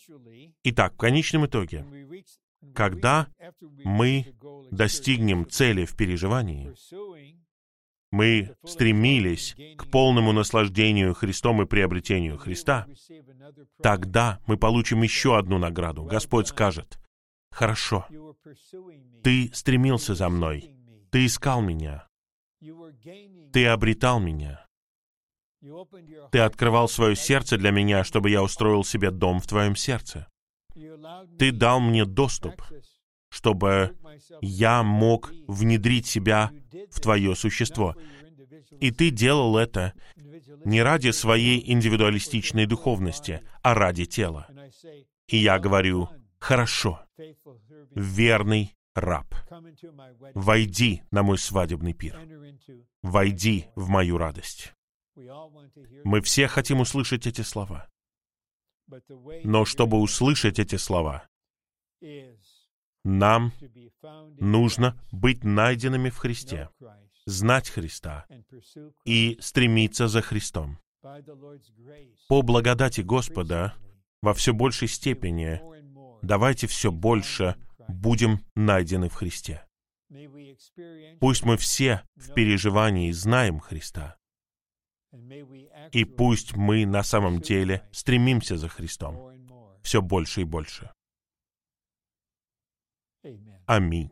Итак, в конечном итоге, когда мы достигнем цели в переживании, мы стремились к полному наслаждению Христом и приобретению Христа, тогда мы получим еще одну награду. Господь скажет, «Хорошо, ты стремился за мной, ты искал меня, ты обретал меня, ты открывал свое сердце для меня, чтобы я устроил себе дом в твоем сердце. Ты дал мне доступ, чтобы я мог внедрить себя в твое существо. И ты делал это не ради своей индивидуалистичной духовности, а ради тела. И я говорю, хорошо, верный раб, войди на мой свадебный пир, войди в мою радость. Мы все хотим услышать эти слова. Но чтобы услышать эти слова, нам нужно быть найденными в Христе, знать Христа и стремиться за Христом. По благодати Господа во все большей степени давайте все больше будем найдены в Христе. Пусть мы все в переживании знаем Христа, и пусть мы на самом деле стремимся за Христом все больше и больше. Аминь.